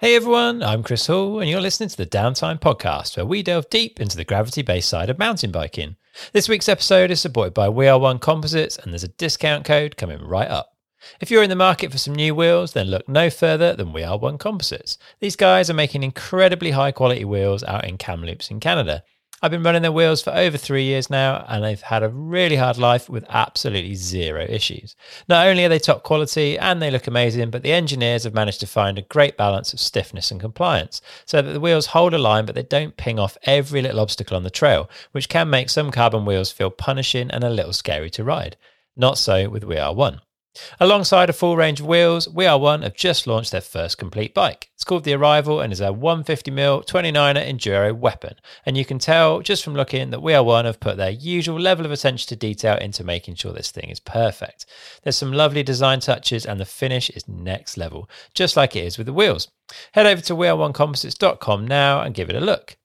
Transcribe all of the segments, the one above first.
Hey everyone, I'm Chris Hall, and you're listening to the Downtime Podcast, where we delve deep into the gravity based side of mountain biking. This week's episode is supported by We Are One Composites, and there's a discount code coming right up. If you're in the market for some new wheels, then look no further than We Are One Composites. These guys are making incredibly high quality wheels out in Kamloops in Canada. I've been running their wheels for over three years now, and they've had a really hard life with absolutely zero issues. Not only are they top quality and they look amazing, but the engineers have managed to find a great balance of stiffness and compliance so that the wheels hold a line, but they don't ping off every little obstacle on the trail, which can make some carbon wheels feel punishing and a little scary to ride. Not so with We Are One. Alongside a full range of wheels, We Are One have just launched their first complete bike. It's called the Arrival and is a 150mm 29er enduro weapon. And you can tell just from looking that We Are One have put their usual level of attention to detail into making sure this thing is perfect. There's some lovely design touches and the finish is next level, just like it is with the wheels. Head over to weareonecomposites.com now and give it a look.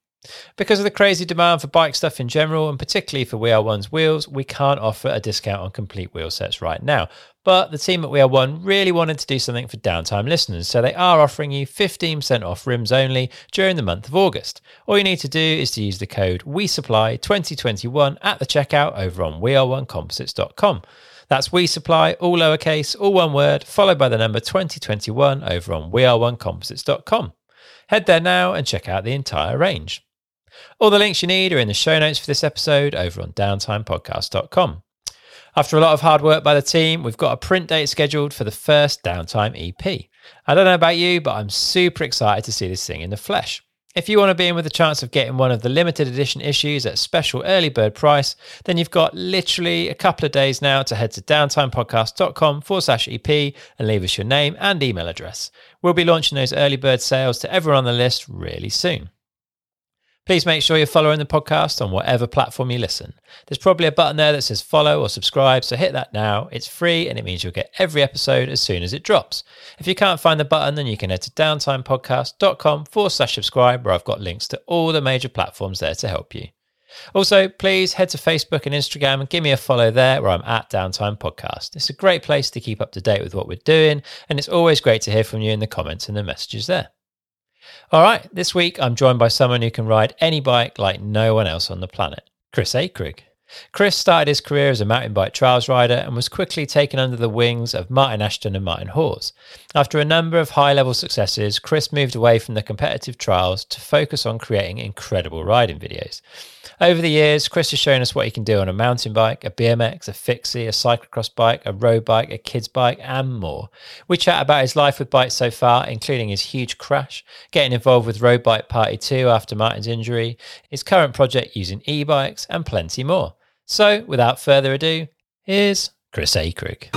Because of the crazy demand for bike stuff in general, and particularly for We Are One's wheels, we can't offer a discount on complete wheel sets right now. But the team at We Are One really wanted to do something for downtime listeners, so they are offering you 15% off rims only during the month of August. All you need to do is to use the code WeSupply2021 at the checkout over on weareonecomposites.com. That's We Supply, all lowercase, all one word, followed by the number 2021 over on weareonecomposites.com. Head there now and check out the entire range. All the links you need are in the show notes for this episode over on downtimepodcast.com. After a lot of hard work by the team, we've got a print date scheduled for the first Downtime EP. I don't know about you, but I'm super excited to see this thing in the flesh. If you want to be in with a chance of getting one of the limited edition issues at special early bird price, then you've got literally a couple of days now to head to downtimepodcast.com forward slash EP and leave us your name and email address. We'll be launching those early bird sales to everyone on the list really soon. Please make sure you're following the podcast on whatever platform you listen. There's probably a button there that says follow or subscribe, so hit that now. It's free and it means you'll get every episode as soon as it drops. If you can't find the button, then you can head to downtimepodcast.com forward slash subscribe, where I've got links to all the major platforms there to help you. Also, please head to Facebook and Instagram and give me a follow there where I'm at Downtime Podcast. It's a great place to keep up to date with what we're doing, and it's always great to hear from you in the comments and the messages there. All right, this week I'm joined by someone who can ride any bike like no one else on the planet, Chris Akrigg. Chris started his career as a mountain bike trials rider and was quickly taken under the wings of Martyn Ashton and Martin Hawyes. After a number of high level successes, Chris moved away from the competitive trials to focus on creating incredible riding videos. Over the years, Chris has shown us what he can do on a mountain bike, a BMX, a fixie, a cyclocross bike, a road bike, a kids bike, and more. We chat about his life with bikes so far, including his huge crash, getting involved with Road Bike Party 2 after Martin's injury, his current project using e bikes, and plenty more. So, without further ado, here's Chris Akrigg.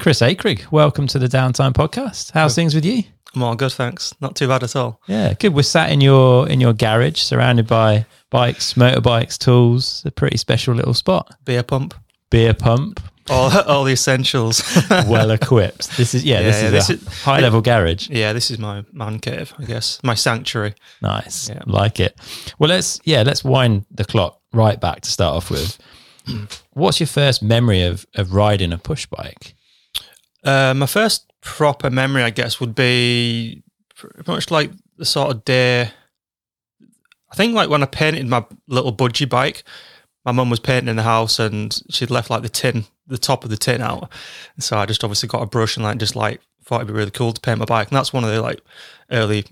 Chris Akrigg, welcome to the Downtime Podcast. How's things with you? I'm all good, thanks. Not too bad at all. Yeah, good. We're sat in your in your garage, surrounded by bikes, motorbikes, tools. A pretty special little spot. Beer pump, Beer pump, all all the essentials. well equipped. This is yeah, this Yeah, is this a is- high level garage. yeah, this is my man cave, I guess. My sanctuary. Nice, Yeah. like it. Well, let's yeah, let's wind the clock right back to start off with. What's your first memory of of riding a push bike? Uh, my first proper memory, I guess, would be pretty much like the sort of day. I think like when I painted my little budgie bike, my mum was painting in the house and she'd left like the tin, the top of the tin out. And so I just obviously got a brush and like just like thought it'd be really cool to paint my bike. And that's one of the like early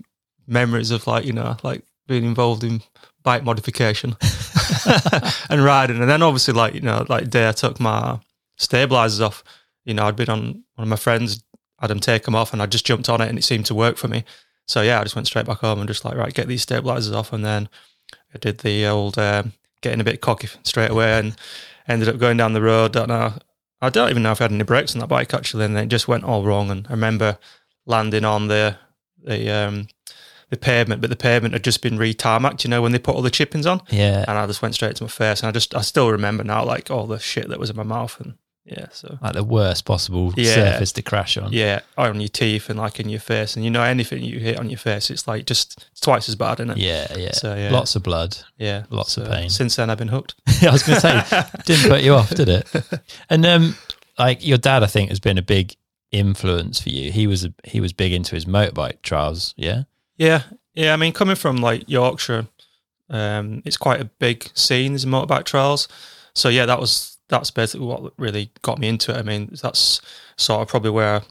memories of like, you know, like being involved in bike modification and riding. And then obviously like, you know, like the day I took my stabilizers off, you know, I'd been on one of my friends, had them take them off and I just jumped on it and it seemed to work for me. So yeah, I just went straight back home and just like, right, get these stabilizers off. And then I did the old um, getting a bit cocky straight away and ended up going down the road. Don't know. I don't even know if I had any brakes on that bike actually. And then it just went all wrong. And I remember landing on the the um, the pavement, but the pavement had just been re-tarmacked. You know when they put all the chippings on, Yeah, and I just went straight to my face. And I just I still remember now like all the shit that was in my mouth and yeah. So like the worst possible Yeah. surface to crash on. yeah, on your teeth and like in your face, and you know anything you hit on your face, it's like just it's twice as bad, isn't it? yeah, yeah. So, yeah. Lots of blood. yeah, Lots of pain. Since then, I've been hooked. I was going to say, didn't put you off, did it? And um, like your dad, I think, has been a big influence for you? He was a, he was big into his motorbike trials. Yeah. Yeah, yeah. I mean, coming from like Yorkshire, um, it's quite a big scene. There's motorbike trials, so yeah, that was that's basically what really got me into it. I mean, that's sort of probably where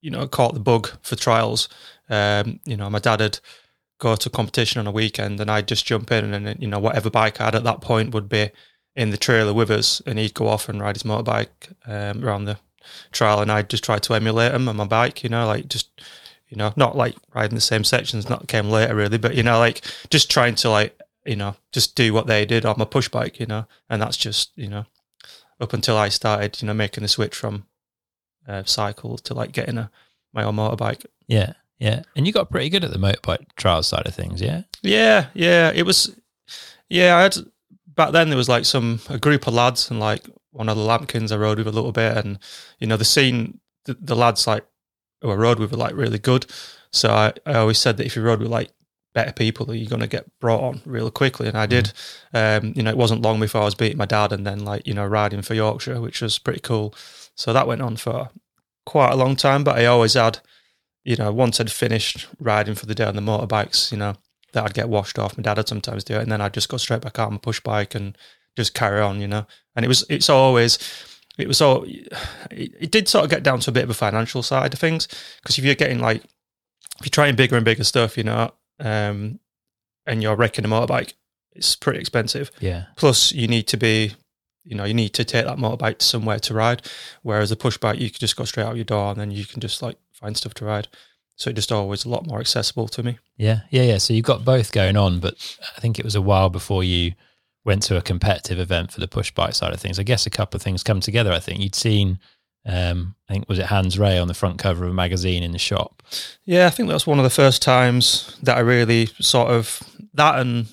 you know caught the bug for trials. Um, you know, my dad had go to competition on a weekend, and I'd just jump in, and you know whatever bike I had at that point would be in the trailer with us, and he'd go off and ride his motorbike um, around the trial, and I'd just try to emulate him on my bike. You know, like just you know, not like riding the same sections, not came later really, but you know, like just trying to like, you know, just do what they did on my push bike, you know, and that's just, you know, up until I started, you know, making the switch from uh, cycle to like getting a my own motorbike. Yeah, yeah, and you got pretty good at the motorbike trial side of things, yeah. Yeah, yeah, it was. Yeah, I had back then. There was like some a group of lads and like one of the Lampkins I rode with a little bit, and you know the scene. The, the lads like who I rode with were like really good. So I, I always said that if you rode with like better people, that you're going to get brought on really quickly. And I did. Mm. Um, you know, it wasn't long before I was beating my dad and then like, you know, riding for Yorkshire, which was pretty cool. So that went on for quite a long time, but I always had, you know, once I'd finished riding for the day on the motorbikes, you know, that I'd get washed off. My dad would sometimes do it. And then I'd just go straight back out on my push bike and just carry on, you know. And it was, it's always, it was all it, it did sort of get down to a bit of a financial side of things because if you're getting like if you're trying bigger and bigger stuff you know um and you're wrecking a motorbike it's pretty expensive Yeah. plus you need to be you know you need to take that motorbike to somewhere to ride whereas a push bike you can just go straight out your door and then you can just like find stuff to ride so it just always a lot more accessible to me Yeah, yeah, yeah. So you've got both going on, but I think it was a while before you went to a competitive event for the push bike side of things. I guess a couple of things come together. I think you'd seen, um, I think was it Hans Rey on the front cover of a magazine in the shop. Yeah, I think that's one of the first times that I really sort of that and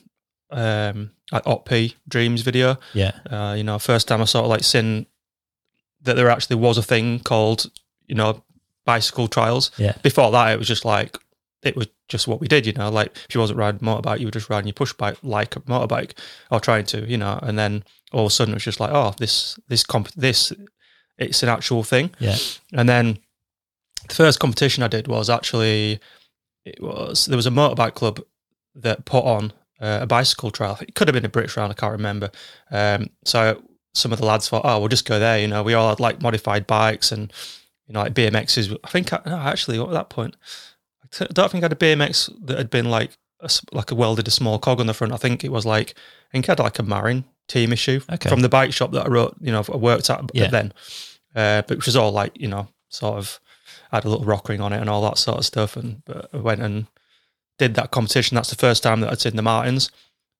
um like Dreams video. Yeah, Uh, you know, first time I sort of like seen that there actually was a thing called, you know, bicycle trials. yeah, Before that, it was just like it was just what we did, you know. Like if you wasn't riding a motorbike, you were just riding your push bike like a motorbike, or trying to, you know. And then all of a sudden, it was just like, oh, this this comp this it's an actual thing. yeah, And then the first competition I did was actually it was there was a motorbike club that put on uh, a bicycle trial. It could have been a British round, I can't remember. Um, so some of the lads thought, oh, we'll just go there. You know, we all had like modified bikes and you know like BMXs. I think I, no, actually at that point, I t- I don't think I had a BMX that had been like a, like a welded a small cog on the front. I think it was like I think I had like a Marin team issue Okay. from the bike shop that I wrote. You know, I worked at Yeah. then, uh, but which was all like you know sort of had a little rock ring on it and all that sort of stuff. And but I went and did that competition. That's the first time that I'd seen the Martins.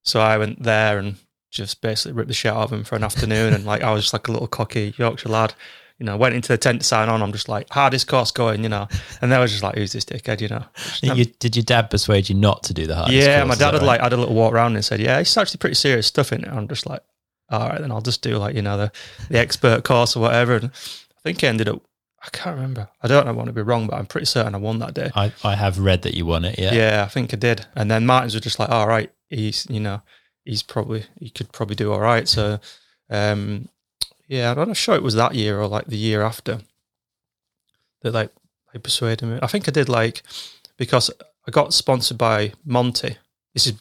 So I went there and just basically ripped the shit out of him for an afternoon. and like I was just like a little cocky Yorkshire lad. You know, went into the tent to sign on. I'm just like hardest course going, you know. And they were just like, "Who's this dickhead?" You know. You, did your dad persuade you not to do the hardest? yeah, course, my dad had right? like had a little walk around and said, "Yeah, it's actually pretty serious stuff in it." I'm just like, "All right, then I'll just do like you know the the expert course or whatever." And I think I ended up. I can't remember. I don't know. want to be wrong, but I'm pretty certain I won that day. I, I have read that you won it. Yeah, Yeah, I think I did. And then Martins was just like, "All right, he's you know he's probably he could probably do all right." So, um, yeah, I'm not sure it was that year or like the year after that like they persuaded me. I think I did like because I got sponsored by Monty. This is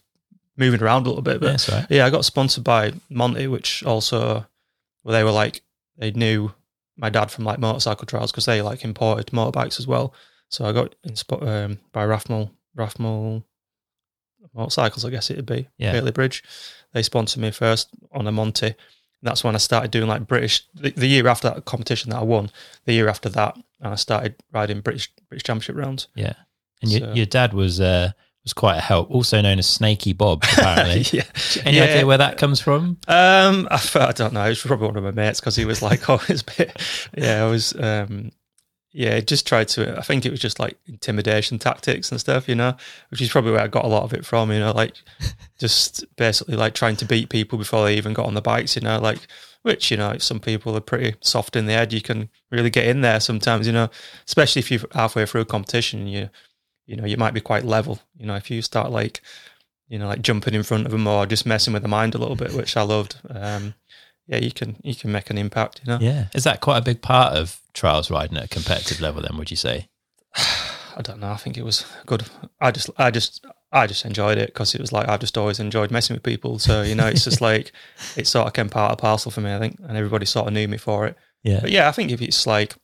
moving around a little bit, but Yeah, right. yeah, I got sponsored by Monty, which also, well, they were like, they knew my dad from like motorcycle trials because they like imported motorbikes as well. So I got inspo- um, by Rathmell, Rathmell motorcycles, I guess it'd be, Yeah. Bailey Bridge. They sponsored me first on a Monty. That's when I started doing like British, the, the year after that competition that I won, the year after that, and I started riding British British Championship rounds. Yeah, and your So- your dad was uh, was quite a help, also known as Snaky Bob. Apparently, yeah. any Yeah. idea where that comes from? Um, I, I don't know. It's probably one of my mates because he was like always a bit. Yeah, I was. Um, yeah, just tried to. I think it was just like intimidation tactics and stuff, you know, which is probably where I got a lot of it from. You know, like just basically like trying to beat people before they even got on the bikes. You know, like which you know some people are pretty soft in the head. You can really get in there sometimes. You know, especially if you're halfway through a competition, you you know you might be quite level. You know, if you start like you know, like jumping in front of them or just messing with the mind a little bit, which I loved. Um, yeah, you can you can make an impact. You know, Yeah. Is that quite a big part of trials riding at a competitive level? Then would you say? I don't know. I think it was good. I just I just I just enjoyed it because it was like I've just always enjoyed messing with people. So you know, it's just like it sort of came part of parcel for me. I think, and everybody sort of knew me for it. Yeah. But yeah, I think if it's like,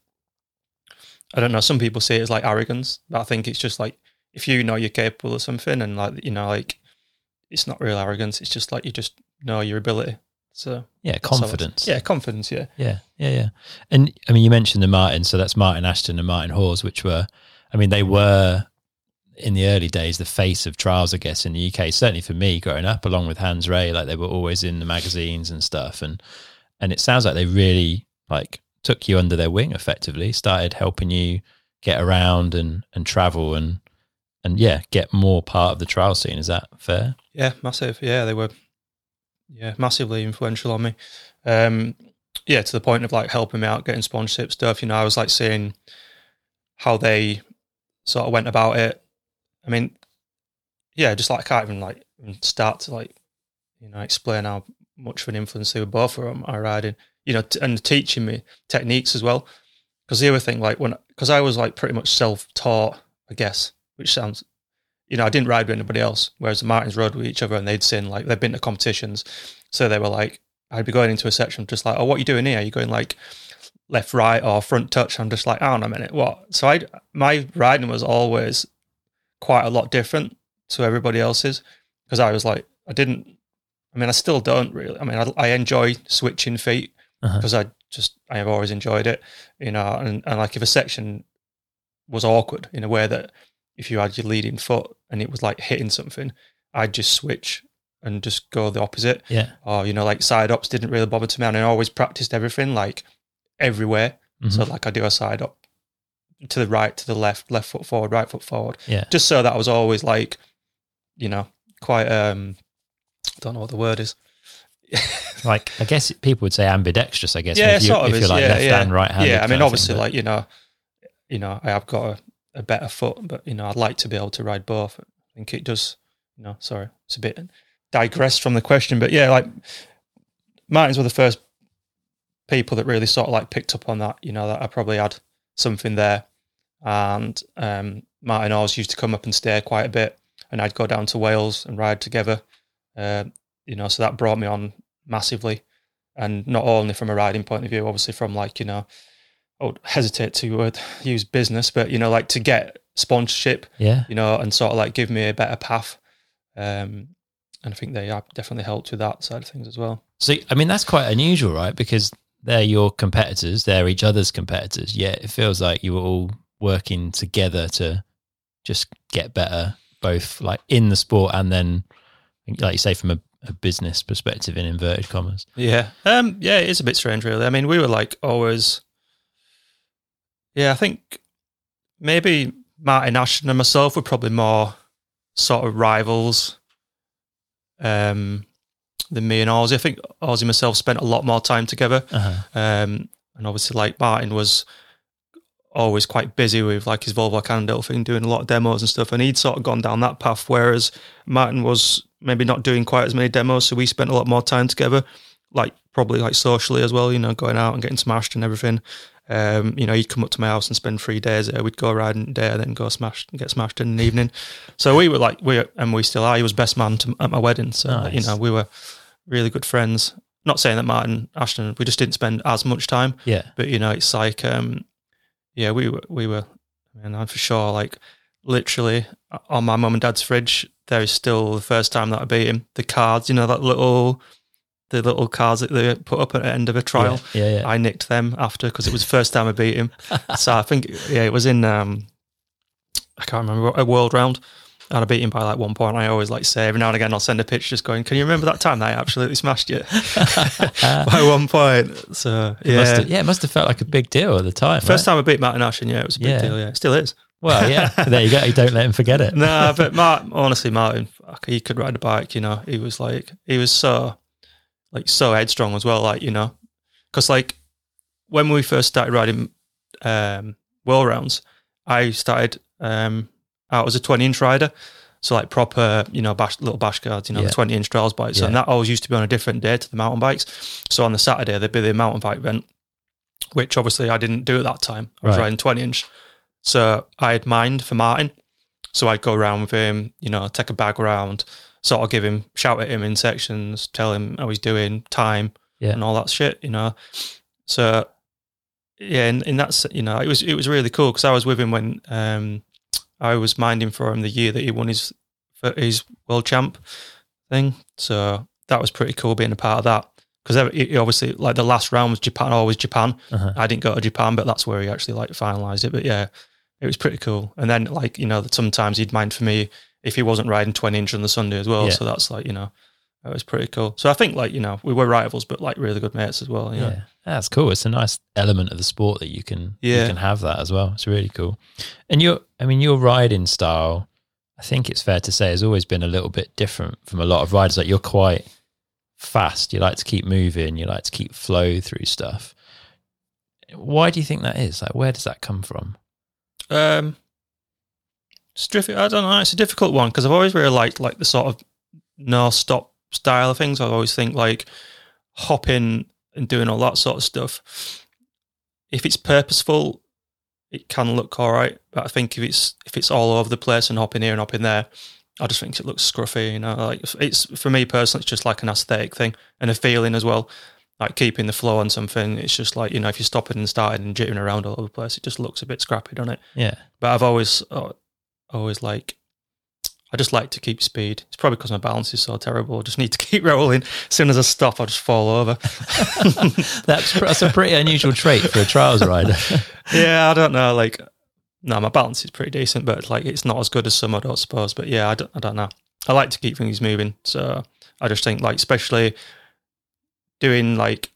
I don't know, some people see it as like arrogance, but I think it's just like if you know you're capable of something and like you know like it's not real arrogance. It's just like you just know your ability. So Yeah. Confidence. Yeah, confidence. Yeah. Yeah, yeah, yeah. And I mean, you mentioned the Martin, so that's Martyn Ashton and Martin Hawyes, which were, I mean, they were in the early days the face of trials, I guess, in the UK. Certainly for me, growing up, along with Hans Rey, like they were always in the magazines and stuff. And and it sounds like they really like took you under their wing, effectively, started helping you get around and and travel and and yeah, get more part of the trial scene. Is that fair? Yeah, massive. Yeah, they were yeah, massively influential on me. Um yeah, to the point of like helping me out, getting sponsorship stuff. You know, I was like seeing how they sort of went about it. I mean, yeah, just like I can't even like start to like, you know, explain how much of an influence they were both were on my riding, you know, t- and teaching me techniques as well. Because the other thing, like when, because I was like pretty much self taught, I guess, which sounds, you know, I didn't ride with anybody else, whereas the Martins rode with each other and they'd seen like, they'd been to competitions. So they were like, I'd be going into a section just like, oh, what are you doing here? Are you going like left, right, or front touch? I'm just like, hang on a minute, what? So I, my riding was always quite a lot different to everybody else's because I was like, I didn't, I mean, I still don't really. I mean, I, I enjoy switching feet Uh-huh. because I just, I have always enjoyed it, you know, and, and like if a section was awkward in a way that if you had your leading foot and it was like hitting something, I'd just switch and just go the opposite Yeah. or you know like side ups didn't really bother to me and I always practiced everything like everywhere so Mhm. like I do a side up to the right to the left left foot forward right foot forward Yeah. just so that I was always like you know quite um I don't know what the word is Like I guess people would say ambidextrous. I guess. yeah if, you, sort of if is you're like yeah, left yeah. hand, right yeah I mean obviously like you know you know I have got a, a better foot but you know I'd like to be able to ride both. I think it does you know sorry it's a bit digressed from the question but yeah like Martins were the first people that really sort of like picked up on that you know that I probably had something there. And um, Martin always used to come up and stay quite a bit and I'd go down to Wales and ride together uh, you know so that brought me on massively. And not only from a riding point of view obviously from like you know I would hesitate to uh, use business but you know like to get sponsorship yeah. you know and sort of like give me a better path um, and I think they have definitely helped with that side of things as well So I mean that's quite unusual, right? Because they're your competitors, they're each other's competitors. Yet it feels like you were all working together to just get better, both like in the sport and then, like you say, from a, a business perspective in inverted commas. Yeah. Um, yeah, it is a bit strange, really. I mean, we were like always. Yeah, I think maybe Martyn Ashton and myself were probably more sort of rivals um, than me and Ozzy. I think Ozzy and myself spent a lot more time together. Uh-huh. Um, and obviously, like Martin was always quite busy with like his Volvo Cannondale thing, doing a lot of demos and stuff. And he'd sort of gone down that path, whereas Martin was maybe not doing quite as many demos. So we spent a lot more time together, like probably like socially as well, you know, going out and getting smashed and everything. Um, you know, he'd come up to my house and spend three days there. We'd go riding there, then go smashed and get smashed in the evening. So we were like, we and we still are. He was best man to, at my wedding. So, Nice. you know, we were really good friends. Not saying that Martyn Ashton, we just didn't spend as much time Yeah. but you know it's like um yeah we were we were and I'm for sure like literally on my mum and dad's fridge there is still the first time that I beat him the cards you know that little the little cars that they put up at the end of a trial Yeah. Yeah. yeah. I nicked them after because it was the first time I beat him so I think yeah it was in um I can't remember a world round and I beat him by like one point. I always like say every now and again I'll send a picture just going, Can you remember that time that I absolutely smashed you? by one point. So yeah, It must yeah. have, yeah, it must have felt like a big deal at the time. First right? time I beat Martyn Ashton, yeah, it was a big Yeah. deal. Yeah, it still is. Well, yeah. there you go. You don't let him forget it. no, but Martin, honestly, Martin, fuck, he could ride a bike. You know, he was like, he was so, like, so headstrong as well. Like, you know, because like when we first started riding um, world rounds, I started um, out as a twenty inch rider. So like proper, you know, bash, little bash guards, you know, Yeah. the 20 inch trails bikes. Yeah. And that always used to be on a different day to the mountain bikes. So on the Saturday, there'd be the mountain bike event, which obviously I didn't do at that time. I was Right. riding 20 inch. So I had mined for Martin. So I'd go around with him, you know, take a bag around, sort of give him, shout at him in sections, tell him how he's doing, time, Yeah. and all that shit, you know. So yeah, and, in that se- you know, it was it was really cool because I was with him when um I was minding for him the year that he won his his world champ thing. So that was pretty cool being a part of that because obviously like the last round was Japan, always Japan. Uh-huh. I didn't go to Japan, but that's where he actually like finalized it. But yeah, it was pretty cool. And then like you know sometimes he'd mind for me if he wasn't riding twenty inch on the Sunday as well. Yeah. So that's like you know that was pretty cool. So I think like you know we were rivals, but like really good mates as well. You know? Yeah, that's cool. It's a nice element of the sport that you can you Yeah. can have that as well. It's really cool. And your, I mean, your riding style, I think it's fair to say, has always been a little bit different from a lot of riders. Like you're quite fast. You like to keep moving. You like to keep flow through stuff. Why do you think that is? Like, where does that come from? Um, diffi- I don't know. It's a difficult one because I've always really liked like the sort of no stop style of things. I always think like hopping and doing all that sort of stuff. If it's purposeful, it can look all right. But I think if it's if it's all over the place and hopping here and hopping there, I just think it looks scruffy. You know, like it's for me personally, it's just like an aesthetic thing and a feeling as well. Like keeping the flow on something, it's just like you know if you're stopping and starting and jittering around all over the place, it just looks a bit scrappy, doesn't it? Yeah, but I've always uh, Oh, always like I just like to keep speed. It's probably because my balance is so terrible. I just need to keep rolling. As soon as I stop, I just fall over. that's that's a pretty unusual trait for a trials rider. yeah, I don't know. Like, no, my balance is pretty decent, but like it's not as good as some. I don't suppose. But yeah, I don't, I don't know. I like to keep things moving, so I just think like especially doing like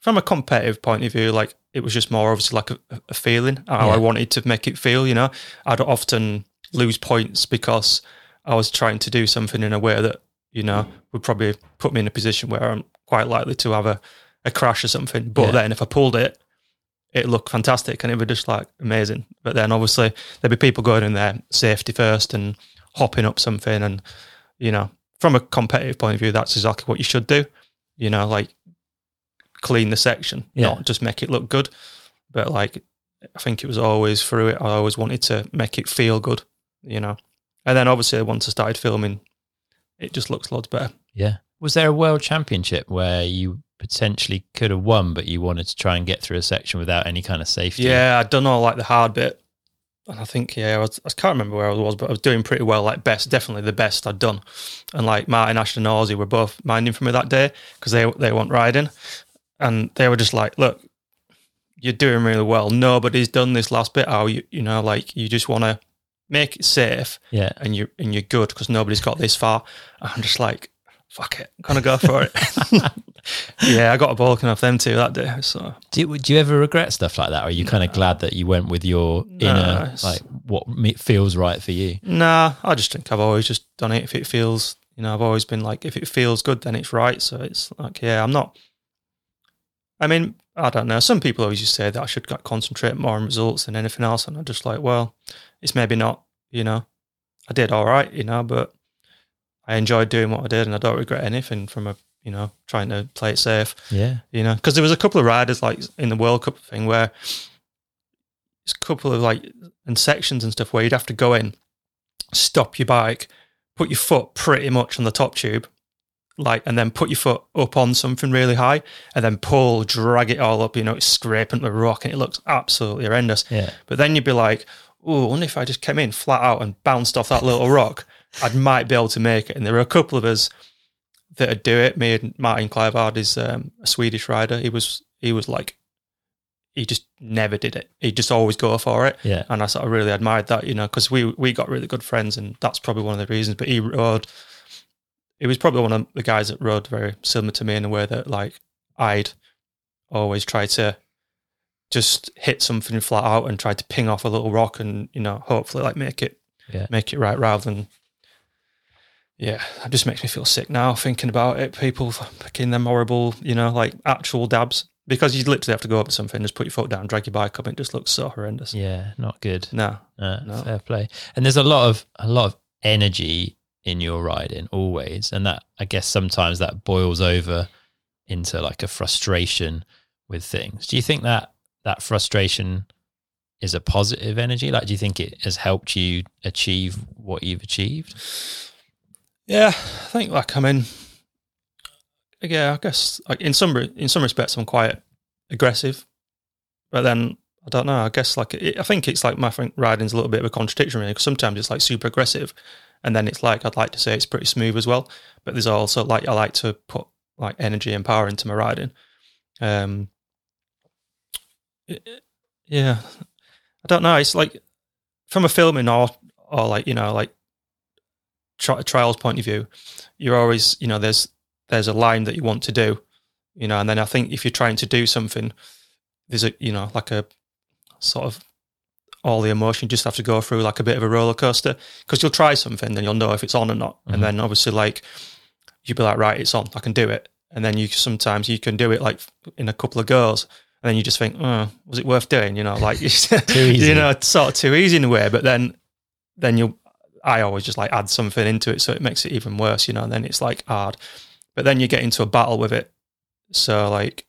from a competitive point of view, like it was just more obviously like a, a feeling how Yeah. I wanted to make it feel. You know, I'd often lose points because I was trying to do something in a way that you know mm. would probably put me in a position where I'm quite likely to have a, a crash or something. But Yeah. then if I pulled it, it looked fantastic and it would just like amazing. But then obviously there'd be people going in there safety first and hopping up something and you know from a competitive point of view that's exactly what you should do. You know, like clean the section, Yeah. not just make it look good. But like I think it was always through it. I always wanted to make it feel good, you know. And then obviously once I started filming, it just looks loads better. Yeah. Was there a world championship where you potentially could have won, but you wanted to try and get through a section without any kind of safety? Yeah, I'd done all like the hard bit. And I think, yeah, I, was, I can't remember where I was, but I was doing pretty well, like best, definitely the best I'd done. And like Martin, Ashton, and Ozzy were both minding for me that day because they, they weren't riding. And they were just like, look, you're doing really well. Nobody's done this last bit. Oh, you, you know, like you just want to make it safe Yeah. and you and you're good because nobody's got this far. I'm just like, fuck it, I'm gonna go for it. yeah, I got a balking off them too that day. So Do you, do you ever regret stuff like that? Or are you kind of glad that you went with your inner, it's- like what feels right for you? nah, I just think I've always just done it if it feels. You know, I've always been like, if it feels good, then it's right. So it's like, yeah, I'm not. I mean, I don't know. Some people always just say that I should concentrate more on results than anything else, and I'm just like, well, it's maybe not. You know, I did all right. You know, but I enjoyed doing what I did, and I don't regret anything from a you know trying to play it safe. Yeah. you know, because there was a couple of riders like in the World Cup thing where it's a couple of like and sections and stuff where you'd have to go in, stop your bike, put your foot pretty much on the top tube, like, and then put your foot up on something really high, and then pull, drag it all up. You know, it's scraping the rock, and it looks absolutely horrendous. Yeah. But then you'd be like, oh, I wonder if I just came in flat out and bounced off that little rock, I might be able to make it. And there were a couple of us that'd do it. Me and Martin Clivard is um, a Swedish rider. He was he was like he just never did it. He'd just always go for it. Yeah. And I sort of really admired that, you know, because we we got really good friends, and that's probably one of the reasons. But he rode. He was probably one of the guys that rode very similar to me in a way that like I'd always try to just hit something flat out and try to ping off a little rock and you know hopefully like make it Yeah. make it right rather than yeah it just makes me feel sick now thinking about it people picking them horrible you know like actual dabs because you literally have to go up to something just put your foot down drag your bike up and it just looks so horrendous Yeah. Not good. no Uh, No. Fair play. And there's a lot of a lot of energy in your riding always, and that I guess sometimes that boils over into like a frustration with things. Do you think that that frustration is a positive energy? Like, do you think it has helped you achieve what you've achieved? Yeah, I think like I mean, yeah, I guess like in some in some respects I'm quite aggressive, but then I don't know. I guess like it, I think it's like my think riding's a little bit of a contradiction. Because sometimes it's like super aggressive, and then it's like I'd like to say it's pretty smooth as well. But there's also like I like to put like energy and power into my riding. Um, yeah, I don't know. It's like from a filming or or like you know like tri- trials point of view, you're always you know there's there's a line that you want to do, you know, and then I think if you're trying to do something, there's a you know like a sort of all the emotion you just have to go through like a bit of a roller coaster because you'll try something then you'll know if it's on or not mm-hmm. and then obviously like you'll be like right it's on i can do it and then you sometimes you can do it like in a couple of goes and then you just think oh was it worth doing? You know like you know sort of too easy in a way but then then you i always just like add something into it so it makes it even worse you know and then it's like hard. But then you get into a battle with it. So like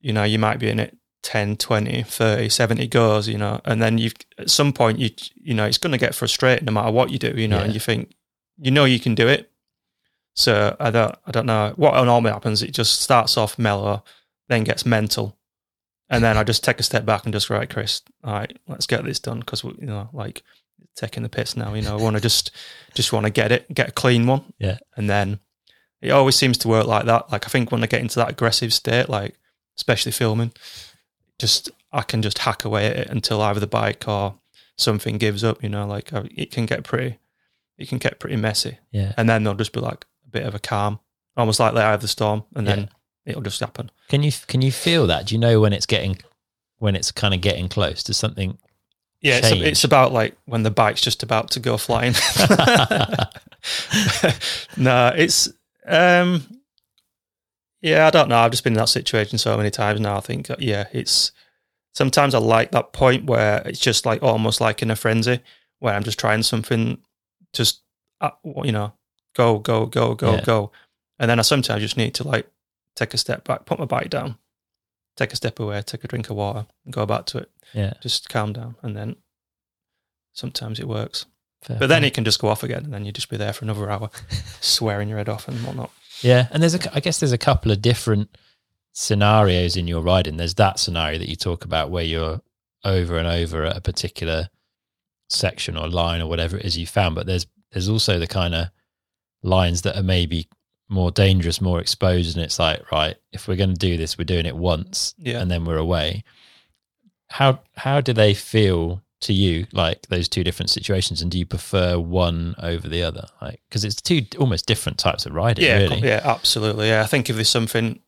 you know you might be in it 10 20 30 70 goes you know and then you've at some point you you know it's going to get frustrating no matter what you do you know yeah. and you think you know you can do it. So i don't i don't know. What normally happens it just starts off mellow then gets mental and then i just take a step back and just right chris all right let's get this done because we, you know like taking the piss now you know i want to just just want to get it get a clean one yeah and then it always seems to work like that like i think when i get into that aggressive state like especially filming just I can just hack away at it until either the bike or something gives up. You know, like uh, it can get pretty, it can get pretty messy. Yeah, and then there'll just be like a bit of a calm, almost like the eye of the storm, and then yeah. It'll just happen. Can you can you feel that? Do you know when it's getting when it's kind of getting close to something? Yeah, it's, a, it's, about like when the bike's just about to go flying. no, it's um yeah, I don't know. I've just been in that situation so many times now. I think, uh, yeah, it's sometimes I like that point where it's just like almost like in a frenzy where I'm just trying something, just, uh, you know, go, go, go, go, yeah. go. And then I sometimes just need to like take a step back, put my bike down, take a step away, take a drink of water, and go back to it. Yeah. Just calm down. And then sometimes it works. Fair but then it can just go off again and then you just be there for another hour, swearing your head off and whatnot. Yeah, and there's a, I guess there's a couple of different scenarios in your riding. There's that scenario that you talk about where you're over and over at a particular section or line or whatever it is you found, but there's there's also the kind of lines that are maybe more dangerous, more exposed, and it's like, right, if we're going to do this, we're doing it once, yeah. and then we're away. How how do they feel to you like those two different situations and do you prefer one over the other like because it's two almost different types of riding yeah really. yeah absolutely yeah i think if there's something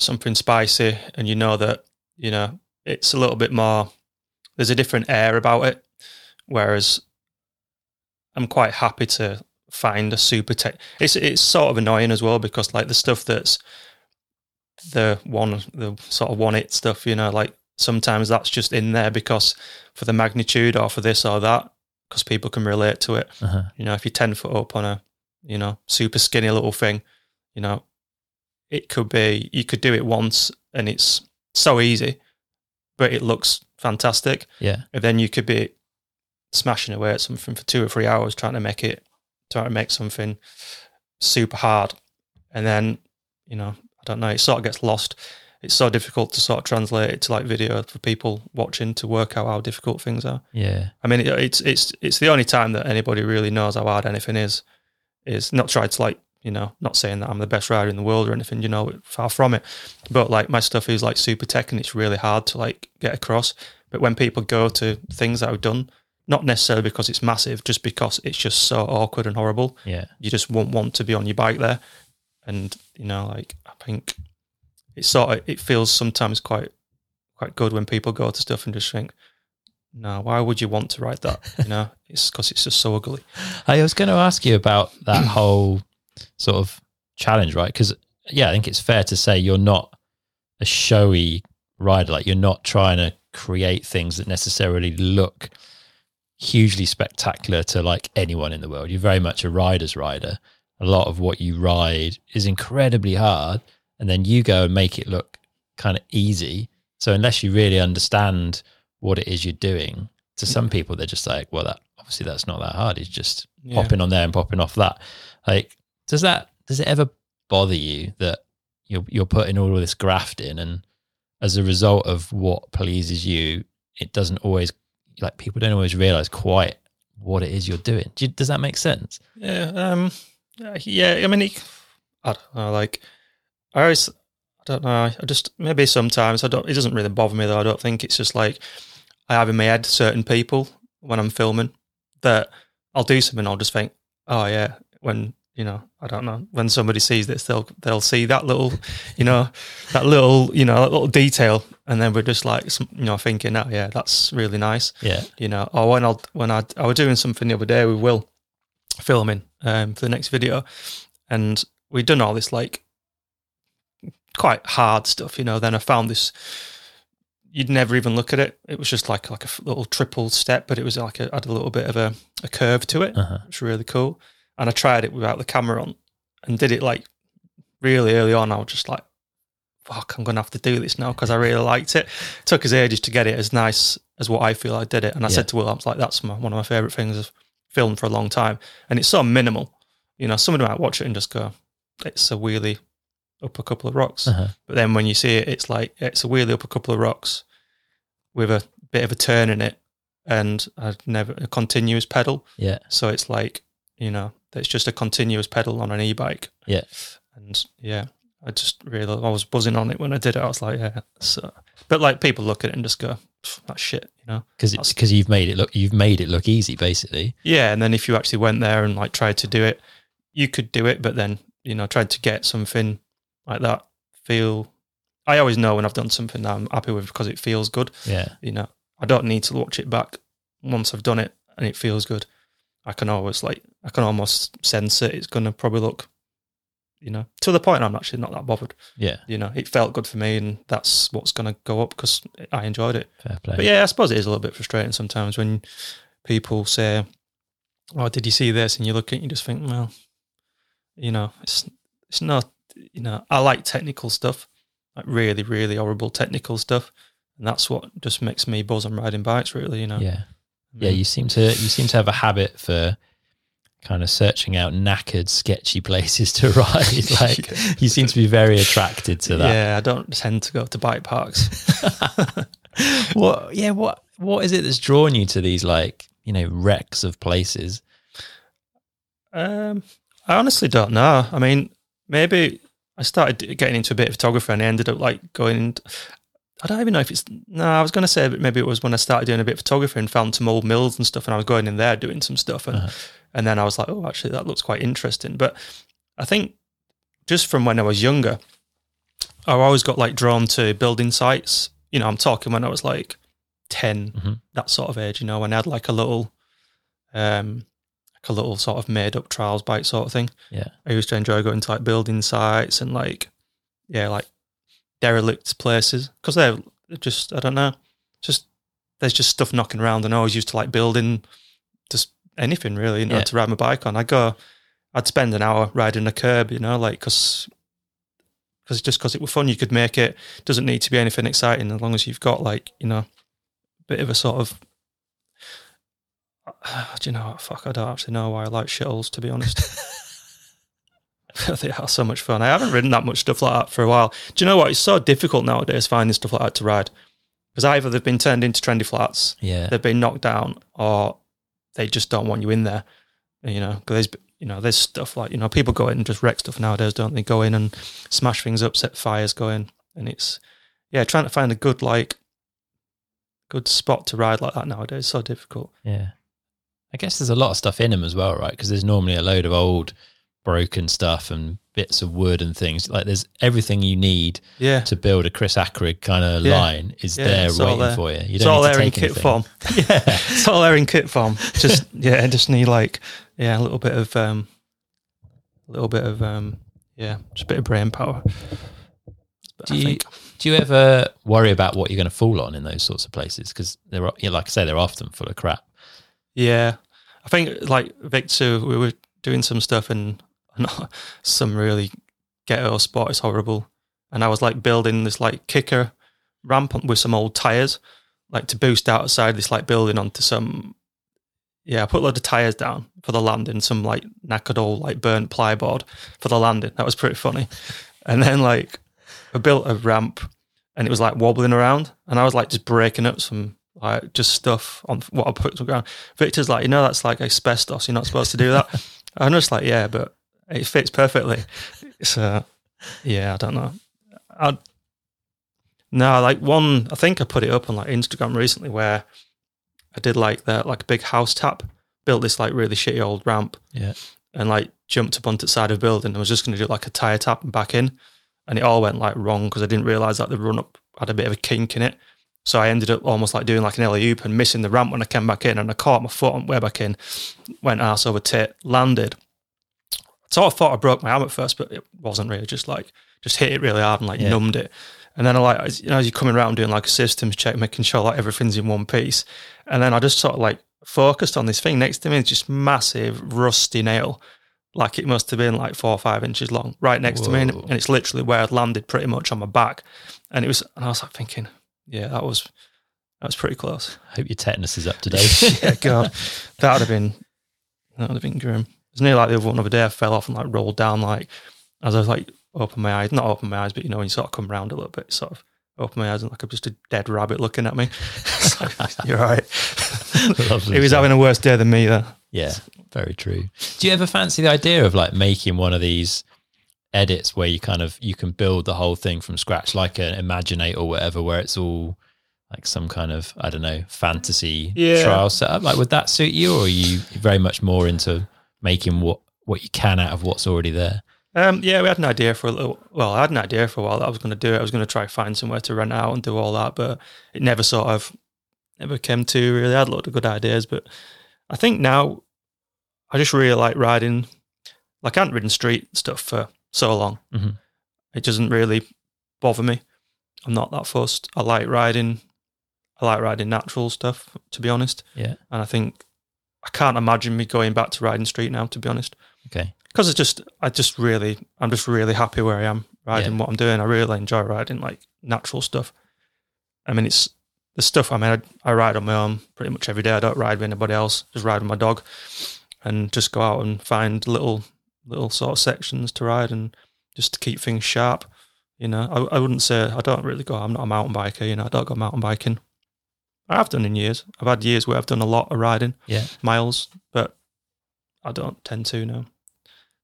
something spicy and you know that you know it's a little bit more there's a different air about it whereas i'm quite happy to find a super tech it's it's sort of annoying as well because like the stuff that's the one the sort of one it stuff you know like sometimes that's just in there because for the magnitude or for this or that, because people can relate to it. Uh-huh. You know, if you're 10 foot up on a, you know, super skinny little thing, you know, it could be, you could do it once and it's so easy, but it looks fantastic. Yeah. And then you could be smashing away at something for two or three hours trying to make it, trying to make something super hard. And then, you know, I don't know, it sort of gets lost it's so difficult to sort of translate it to like video for people watching to work out how difficult things are. Yeah, I mean, it, it's it's it's the only time that anybody really knows how hard anything is. Is not try to like you know not saying that I'm the best rider in the world or anything. You know, far from it. But like my stuff is like super tech and it's really hard to like get across. But when people go to things that I've done, not necessarily because it's massive, just because it's just so awkward and horrible. Yeah, you just won't want to be on your bike there. And you know, like I think it sort of it feels sometimes quite quite good when people go to stuff and just think, no, why would you want to write that? You know, it's because it's just so ugly. I was going to ask you about that whole sort of challenge, right? Because yeah, I think it's fair to say you're not a showy rider. Like you're not trying to create things that necessarily look hugely spectacular to like anyone in the world. You're very much a rider's rider. A lot of what you ride is incredibly hard, and then you go and make it look kind of easy. So unless you really understand what it is you're doing, to some mm-hmm. people they're just like, well, that obviously that's not that hard. It's just Yeah. popping on there and popping off that. Like, does that does it ever bother you that you're you're putting all of this graft in, and as a result of what pleases you, it doesn't always like people don't always realize quite what it is you're doing. Do you, does that make sense? Yeah, um, yeah. I mean, I don't know. Like, I always, I don't know. I just maybe sometimes I don't. It doesn't really bother me though. I don't think it's just like I have in my head certain people when I'm filming that I'll do something. I'll just think, oh yeah, when you know, I don't know, when somebody sees this, they'll they'll see that little, you know, that little, you know, that little detail, and then we're just like, you know, thinking, oh yeah, that's really nice Yeah, you know, or when I when I I was doing something the other day with Will, filming um, for the next video, and we'd done all this like quite hard stuff, you know. Then I found this. You'd never even look at it. It was just like like a little triple step, but it was like a, had a little bit of a, a curve to it. uh-huh. It was really cool. And I tried it without the camera on, and did it like really early on. I was just like, "Fuck, I'm gonna have to do this now" because I really liked it. took us ages to get it as nice as what I feel I did it. And I Yeah. said to Will, I was like, "That's my, one of my favorite things I've filmed for a long time." And it's so minimal. You know, somebody might watch it and just go, "It's a wheelie up a couple of rocks." Uh-huh. But then when you see it, it's like it's a wheelie up a couple of rocks with a bit of a turn in it and a never a continuous pedal. yeah, So it's like, you know, it's just a continuous pedal on an e-bike. Yeah. And yeah, I just really, I was buzzing on it when I did it. I was like, yeah. So, but like people look at it and just go, "Pff, that's shit, you know? because it's because you've made it look you've made it look easy, basically. Yeah. And then if you actually went there and like tried to do it, you could do it, but then, you know, tried to get something like that feel, I always know when I've done something that I'm happy with because it feels good. Yeah, you know, I don't need to watch it back once I've done it and it feels good. I can always like, I can almost sense it. It's going to probably look, you know, to the point I'm actually not that bothered. yeah, You know, it felt good for me and that's what's going to go up because I enjoyed it. fair play. But yeah, I suppose it is a little bit frustrating sometimes when people say, "Oh, did you see this?" and you look at it, and you just think, "Well, you know, it's it's not." You know, I like technical stuff, like really, really horrible technical stuff, and that's what just makes me buzz on riding bikes. Really, you know. yeah. Yeah, you seem to you seem to have a habit for kind of searching out knackered, sketchy places to ride. Like you seem to be very attracted to that. Yeah, I don't tend to go to bike parks. what? Yeah. What? What is it that's drawn you to these like you know wrecks of places? Um, I honestly don't know. I mean, maybe I started getting into a bit of photography and I ended up like going. I don't even know if it's. No, I was going to say that maybe it was when I started doing a bit of photography and found some old mills and stuff, and I was going in there doing some stuff, and Uh-huh. and then I was like, oh, actually, that looks quite interesting. But I think just from when I was younger, I always got like drawn to building sites. You know, I'm talking when I was like 10 Mhm. that sort of age. You know, when I had like a little, um, like a little sort of made up trials bike sort of thing. Yeah. I used to enjoy going to like building sites and like, yeah, like derelict places because they're just I don't know, just there's just stuff knocking around, and I always used to like building just anything really, you know, Yeah. to ride my bike on. I go, I'd spend an hour riding a curb, you know, like because. Because just because it was fun, you could make it. Doesn't need to be anything exciting as long as you've got like you know, a bit of a sort of. Do you know? Fuck, I don't actually know why I like shitholes. To be honest, they are so much fun. I haven't ridden that much stuff like that for a while. Do you know what? It's so difficult nowadays finding stuff like that to ride because either they've been turned into trendy flats, Yeah. they've been knocked down, or they just don't want you in there. You know, because there's you know there's stuff like you know people go in and just wreck stuff nowadays, don't they? Go in and smash things up, set fires, going, and it's yeah, trying to find a good like good spot to ride like that nowadays is so difficult. Yeah. I guess there's a lot of stuff in them as well, right? Because there's normally a load of old broken stuff and bits of wood and things. Like there's everything you need Yeah, to build a Chris Akrigg kind of Yeah. line is Yeah, there waiting there. for you. You it's all there in kit anything. form. Yeah. it's all there in kit form. Just yeah, just need like yeah, a little bit of um, a little bit of um, yeah, just a bit of brain power. But Do I you- think Do you ever worry about what you're going to fall on in those sorts of places? Because they're, yeah, like I say, they're often full of crap. Yeah, I think like Victor, we were doing some stuff and some really ghetto spot. It's horrible, and I was like building this like kicker ramp with some old tires, like to boost outside this like building onto some. Yeah, I put a load of tires down for the landing, some like knackered old like burnt plyboard for the landing. That was pretty funny. And then like I built a ramp and it was like wobbling around, and I was like just breaking up some like just stuff on what I put on the ground. Victor's like, you know, that's like asbestos. You're not supposed to do that. I'm just like, yeah, but it fits perfectly. So yeah, I don't know. I no, like one. I think I put it up on like Instagram recently where I did like that, like a big house tap. Built this like really shitty old ramp. Yeah. And like jumped up onto the side of the building. I was just going to do like a tire tap and back in, and it all went like wrong because I didn't realize that the run up had a bit of a kink in it. So I ended up almost like doing like an alley oop and missing the ramp when I came back in, and I caught my foot on way back in, went ass over tit, landed. I sort of thought I broke my arm at first, but it wasn't really. Just like just hit it really hard and like Yeah. numbed it. And then I like as- you know as you're coming around doing like a systems check, making sure like everything's in one piece. And then I just sort of like focused on this thing next to me. It's just massive rusty nail, like it must have been like four or five inches long, right next to me, and, and it's literally where I'd landed, pretty much on my back. And it was, and I was like thinking, yeah, that was that was pretty close. Hope your tetanus is up to date. yeah, God, that would have been that would have been grim. It was nearly like the other one of the day. I fell off and like rolled down, like as I was like open my eyes, not open my eyes, but you know when you sort of come round a little bit, sort of open my eyes and like I'm just a dead rabbit looking at me. It's like, You're right. Lovely he was having a worse day than me there. Yeah, very true. Do you ever fancy the idea of like making one of these edits where you kind of you can build the whole thing from scratch, like an Imaginate or whatever, where it's all like some kind of I don't know fantasy Yeah. trial setup? Like, would that suit you, or are you very much more into making what what you can out of what's already there? Um, yeah, we had an idea for a little. Well, I had an idea for a while that I was going to do it. I was going to try find somewhere to rent out and do all that, but it never sort of never came to. Really, I had a lot of good ideas, but I think now I just really like riding. Like I haven't ridden street stuff for so long. Mhm. It doesn't really bother me. I'm not that fussed. I like riding. I like riding natural stuff, to be honest. Yeah. And I think I can't imagine me going back to riding street now, to be honest Okay. because it's just I just really I'm just really happy where I am riding what I'm doing. I really enjoy riding like natural stuff. I mean, it's the stuff I mean. I, I ride on my own pretty much every day. I don't ride with anybody else. Just ride with my dog, and just go out and find little little sort of sections to ride and just to keep things sharp. You know, I, I wouldn't say I don't really go. I'm not a mountain biker. You know, I don't go mountain biking. I have done in years. I've had years where I've done a lot of riding Yeah. miles, but I don't tend to now.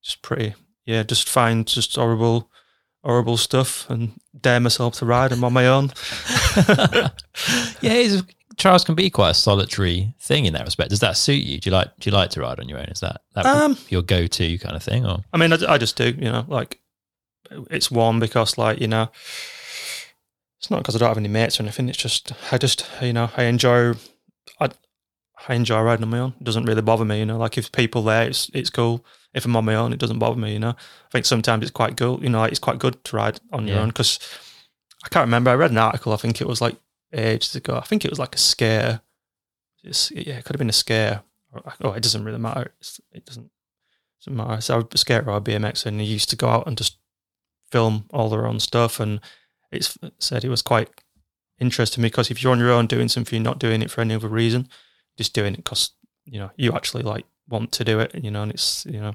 Just pretty, yeah. Just find just horrible, horrible stuff and dare myself to ride them on my own. yeah, trials can be quite a solitary thing in that respect. Does that suit you? Do you like do you like to ride on your own? Is that that Um, your go to kind of thing? Or I mean, I, I just do, you know, like it's one because, like, you know, it's not because I don't have any mates or anything. It's just I just, you know, I enjoy, I, I enjoy riding on my own. It doesn't really bother me, you know. Like if people there, it's it's cool. If I'm on my own, it doesn't bother me, you know. I think sometimes it's quite cool, you know, like it's quite good to ride on your Yeah. own because I can't remember. I read an article. I think it was like ages ago. I think it was like a scare. It's, yeah, it could have been a scare. Oh, it doesn't really matter. It's, it doesn't doesn't matter. So a skater or a BMX, and he used to go out and just film all their own stuff. And it's said it was quite interesting because if you're on your own doing something, you're not doing it for any other reason, just doing it because you know you actually like want to do it. You know, and it's you know,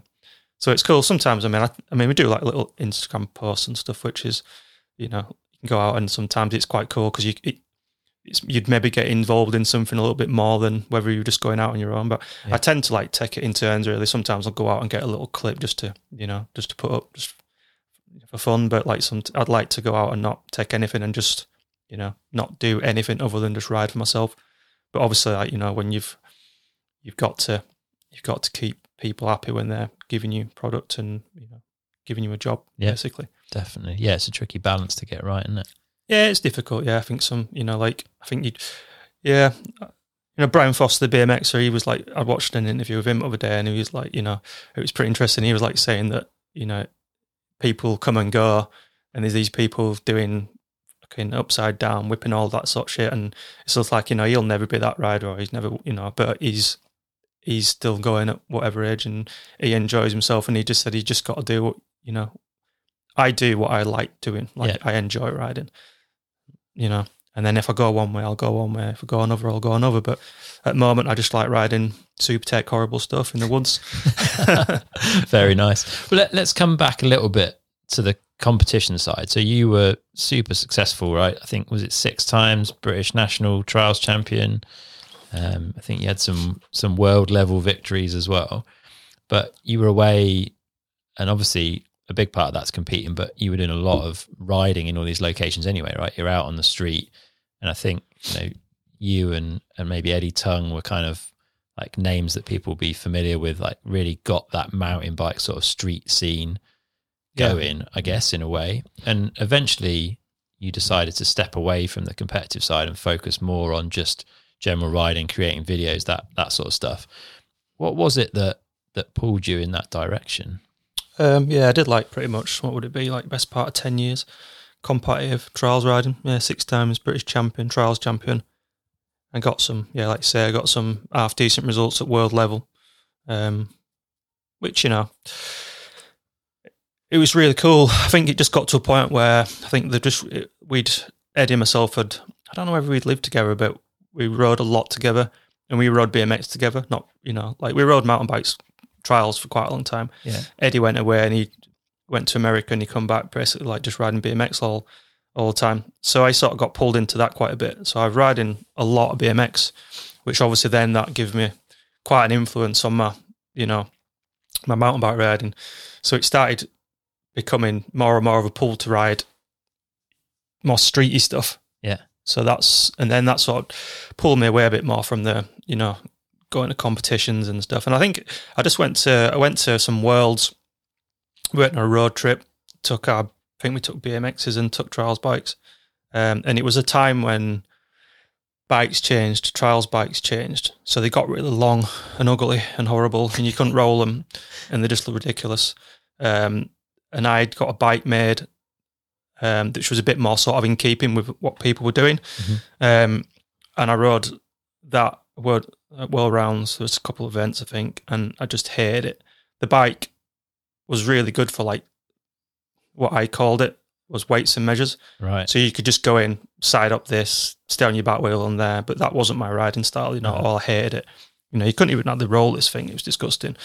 so it's cool. Sometimes I mean, I, I mean, we do like little Instagram posts and stuff, which is you know you can go out and sometimes it's quite cool because you. It, it's, you'd maybe get involved in something a little bit more than whether you're just going out on your own. But Yeah. I tend to like take it in turns. Really, sometimes I'll go out and get a little clip just to you know just to put up just for fun. But like some, I'd like to go out and not take anything and just you know not do anything other than just ride for myself. But obviously, like you know, when you've you've got to you've got to keep people happy when they're giving you product and you know giving you a job Yeah. basically. definitely, yeah, it's a tricky balance to get right, isn't it? Yeah, it's difficult. Yeah, I think some, you know, like I think you, yeah, you know, Brian Foster, the BMXer, he was like, I watched an interview with him the other day, and he was like, you know, it was pretty interesting. He was like saying that, you know, people come and go, and there's these people doing fucking upside down, whipping all that sort of shit, and it's just like, you know, he'll never be that rider, or he's never, you know, but he's he's still going at whatever age and he enjoys himself. And he just said he just got to do what, you know, I do what I like doing. Like Yeah. I enjoy riding, you know. And then if I go one way, I'll go one way. If I go another, I'll go another. But at the moment, I just like riding super tech horrible stuff in the woods. Very nice. Well, let, let's come back a little bit to the competition side. So you were super successful, right? I think was it six times British national trials champion. Um, I think you had some some world level victories as well. But you were away, and obviously a big part of that's competing. But you were doing a lot of riding in all these locations anyway, right? You're out on the street, and I think you know you and and maybe Eddie Tung were kind of like names that people will be familiar with, like really got that mountain bike sort of street scene Yeah. going, I guess, in a way. And eventually you decided to step away from the competitive side and focus more on just general riding, creating videos, that that sort of stuff. What was it that that pulled you in that direction? Um, yeah, I did like pretty much what would it be like best part of ten years competitive trials riding. Yeah, six times British champion, trials champion, and got some. Yeah, like you say, I got some half decent results at world level, um, which you know, it was really cool. I think it just got to a point where I think they just we'd Eddie and myself had. I don't know whether we'd lived together, but we rode a lot together, and we rode BMX together. Not you know, like we rode mountain bikes trials for quite a long time. Yeah. Eddie went away and he went to America and he come back basically like just riding BMX all all the time. So I sort of got pulled into that quite a bit. So I've riding a lot of BMX, which obviously then that gave me quite an influence on my, you know, my mountain bike riding. So it started becoming more and more of a pull to ride more streety stuff. Yeah. So that's and then that sort of pulled me away a bit more from the, you know, going to competitions and stuff. And I think I just went to I went to some worlds. We went on a road trip. Took our I think we took BMXs and took trials bikes. Um, and it was a time when bikes changed, trials bikes changed. So they got really long and ugly and horrible, and you couldn't roll them, and they just looked ridiculous. Um, and I'd got a bike made, um, which was a bit more sort of in keeping with what people were doing. Mhm. Um, and I rode that world, uh, world rounds. There was a couple of events, I think, and I just hated it. The bike was really good for like what I called it was weights and measures. Right. So you could just go in, side up this, stay on your back wheel on there. But that wasn't my riding style. You know, Uh-huh. I hated it. You know, you couldn't even have the roll this thing. It was disgusting.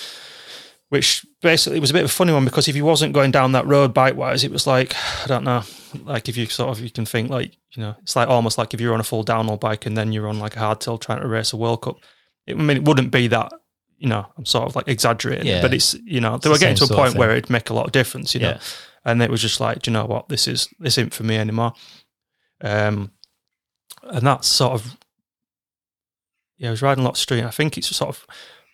Which basically was a bit of a funny one because if you wasn't going down that road bike wise, it was like I don't know, like if you sort of you can think like you know, it's like almost like if you're on a full downhill bike and then you're on like a hardtail trying to race a World Cup. It, I mean, it wouldn't be that. You know, I'm sort of like exaggerating, Yeah. but it's you know they were getting to a point where it'd make a lot of difference. You know, Yeah. and it was just like, do you know what, this is this isn't for me anymore. Um, and that's sort of yeah, I was riding a lot of street. I think it's sort of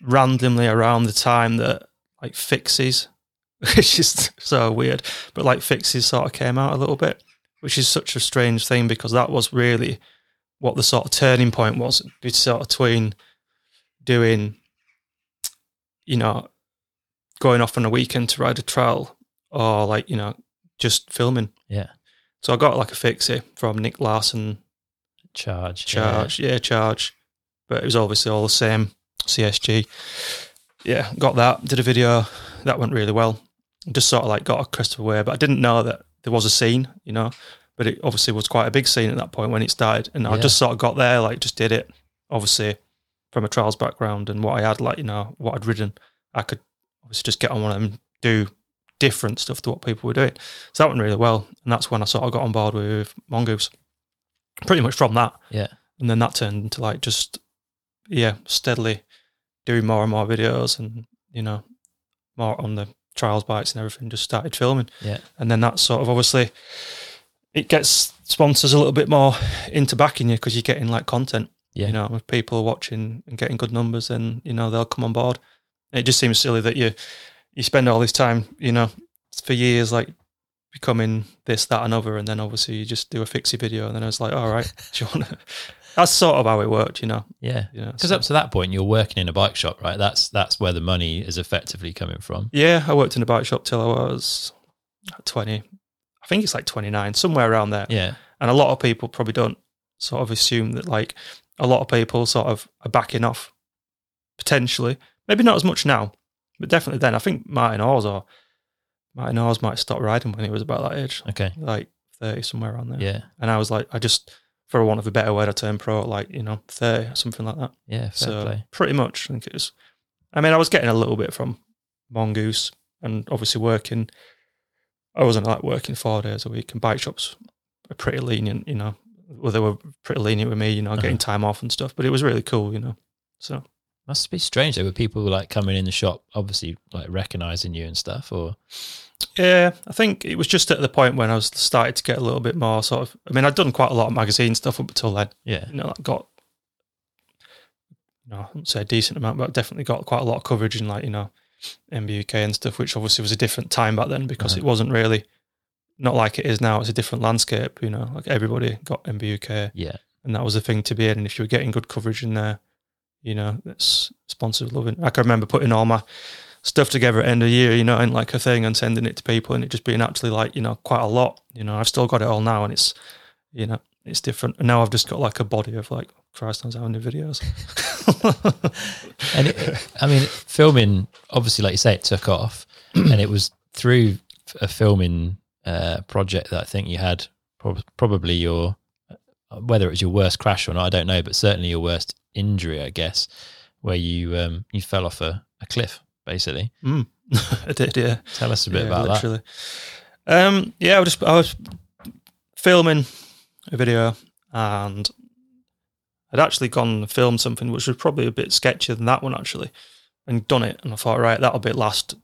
randomly around the time that like fixes, which is so weird, but like fixes sort of came out a little bit, which is such a strange thing because that was really what the sort of turning point was It's sort of between doing, you know, going off on a weekend to ride a trail or like, you know, just filming. Yeah. So I got like a fixie from Nick Larson Charge. charge, yeah. charge. But it was obviously all the same CSG. Yeah, got that. Did a video that went really well. Just sort of like got a Christopher Way, but I didn't know that there was a scene, you know. But it obviously was quite a big scene at that point when it started, and I just sort of got there, like just did it. Obviously, from a trials background and what I had, like you know, what I'd ridden, I could obviously just get on one of them and do different stuff to what people were doing. So that went really well, and that's when I sort of got on board with Mongoose. Pretty much from that, Yeah. and then that turned into like just yeah steadily doing more and more videos and you know more on the trials bikes and everything just started filming Yeah. and then that sort of obviously it gets sponsors a little bit more into backing you because you're getting like content Yeah. you know if people are watching and getting good numbers then you know they'll come on board it just seems silly that you you spend all this time you know for years like becoming this that and other and then obviously you just do a fixie video and then I was like all right do you want to that's sort of how it worked you know Yeah. you know Because so- up to that point, you're working in a bike shop, right? That's that's where the money is effectively coming from. Yeah, I worked in a bike shop till I was 20. I think it's like 29, somewhere around there. Yeah. And a lot of people probably don't sort of assume that like a lot of people sort of are backing off potentially. Maybe not as much now, but definitely then. I think Martin Hawyes or Martin Hawyes might stop riding when he was about that age, Okay. like 30, somewhere around there. Yeah. And I was like, I just, for want of a better word, I turned pro at like, you know, 30 or something like that. Yeah. Fair so play. pretty much, I think it was. I mean, I was getting a little bit from Mongoose and obviously working. I wasn't like working four days a week, and bike shops are pretty lenient, you know. Well, they were pretty lenient with me, you know, getting Uh-huh. time off and stuff. But it was really cool, you know. So Must be strange though, with people like coming in the shop, obviously like recognizing you and stuff. Or yeah, I think it was just at the point when I was started to get a little bit more sort of. I mean, I'd done quite a lot of magazine stuff up until then. yeah, You know, like got. No, I wouldn't say a decent amount, but I definitely got quite a lot of coverage in like you know, MBUK and stuff, which obviously was a different time back then because Uh-huh. it wasn't really, not like it is now. It's a different landscape, you know. Like everybody got MBUK, yeah, and that was the thing to be in. And if you were getting good coverage in there, you know, that's sponsors loving. I can remember putting all my stuff together at the end of the year, you know, and like a thing and sending it to people, and it just being actually like you know quite a lot. You know, I've still got it all now, and it's you know it's different. And now I've just got like a body of like Christ knows how many videos. and it, I mean, filming obviously, like you say, it took off, and it was through a filming uh, project that I think you had prob- probably your whether it was your worst crash or not, I don't know, but certainly your worst injury, I guess, where you um, you fell off a, a cliff, basically. Mm. I did, yeah. Tell us a bit yeah, about that. literally. Um, yeah, I was just I was filming a video and I'd actually gone and filmed something which was probably a bit sketchier than that one actually, and done it. And I thought, right, that'll be last,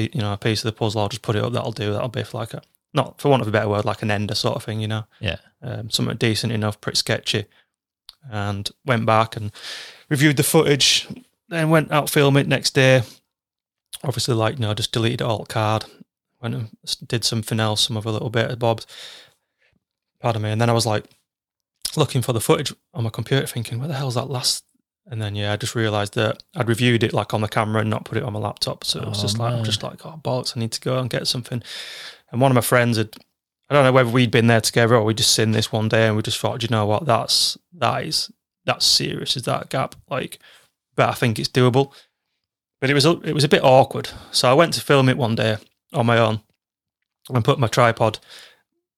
you know, a piece of the puzzle. I'll just put it up. That'll do. That'll be for like a not for want of a better word, like an ender sort of thing, you know. Yeah. Um, something decent enough, pretty sketchy, and went back and reviewed the footage. Then went out film it next day. Obviously, like you know, just deleted alt card. Went and did something else, some other little bit of Bob's. Pardon me. And then I was like looking for the footage on my computer, thinking, "Where the hell's that last?" And then yeah, I just realised that I'd reviewed it like on the camera and not put it on my laptop. So it was Oh, just like I'm just like, "Oh bollocks! I need to go and get something." And one of my friends had, I don't know whether we'd been there together or we just seen this one day and we just thought, "Do you know what? That's that is that's serious. Is that gap like? But I think it's doable. But it was a, it was a bit awkward. So I went to film it one day on my own and put my tripod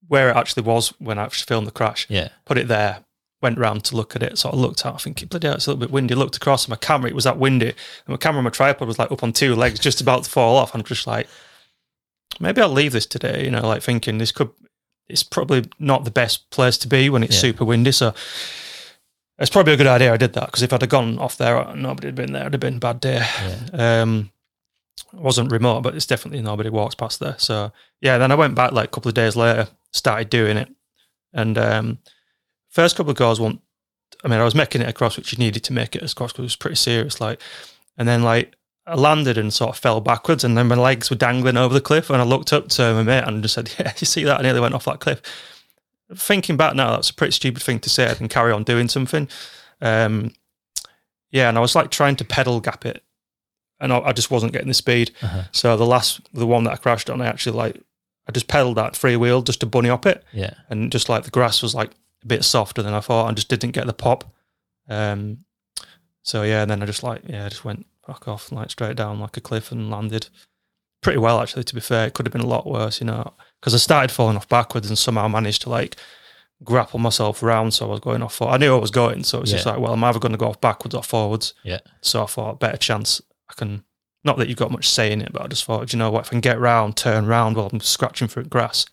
where it actually was when I filmed the crash. Yeah. Put it there. Went round to look at it. So I looked out, thinking, bloody hell, it's a little bit windy. Looked across at my camera, it was that windy. And my camera on my tripod was like up on two legs, just about to fall off. I'm just like, maybe I'll leave this today, you know, like thinking this could, it's probably not the best place to be when it's Yeah. super windy. So it's probably a good idea I did that because if I'd have gone off there, nobody had been there. It'd have been a bad day. Yeah. Um, it wasn't remote, but it's definitely nobody walks past there. So yeah, then I went back like a couple of days later, started doing it, and um, first couple of goals weren't. I mean, I was making it across, which you needed to make it across because it was pretty serious. Like, and then like I landed and sort of fell backwards, and then my legs were dangling over the cliff, and I looked up to my mate and just said, "Yeah, you see that?" I nearly went off that cliff. Thinking back now, that's a pretty stupid thing to say. I can carry on doing something. Um, yeah, and I was like trying to pedal gap it, and I, I just wasn't getting the speed. Uh-huh. So the last, the one that I crashed on, I actually like, I just pedaled that free wheel just to bunny up it, Yeah. and just like the grass was like a bit softer than I thought, and just didn't get the pop. Um, so yeah, and then I just like, yeah, I just went fuck off, like straight down like a cliff and landed pretty well actually. To be fair, it could have been a lot worse, you know, because I started falling off backwards and somehow managed to like grapple myself around. So I was going off. For, I knew I was going, so it was just like, well, I'm either going to go off backwards or forwards. Yeah. So I thought, better chance I can. Not that you've got much say in it, but I just thought, do you know what? If I can get round, turn round while I'm scratching through grass.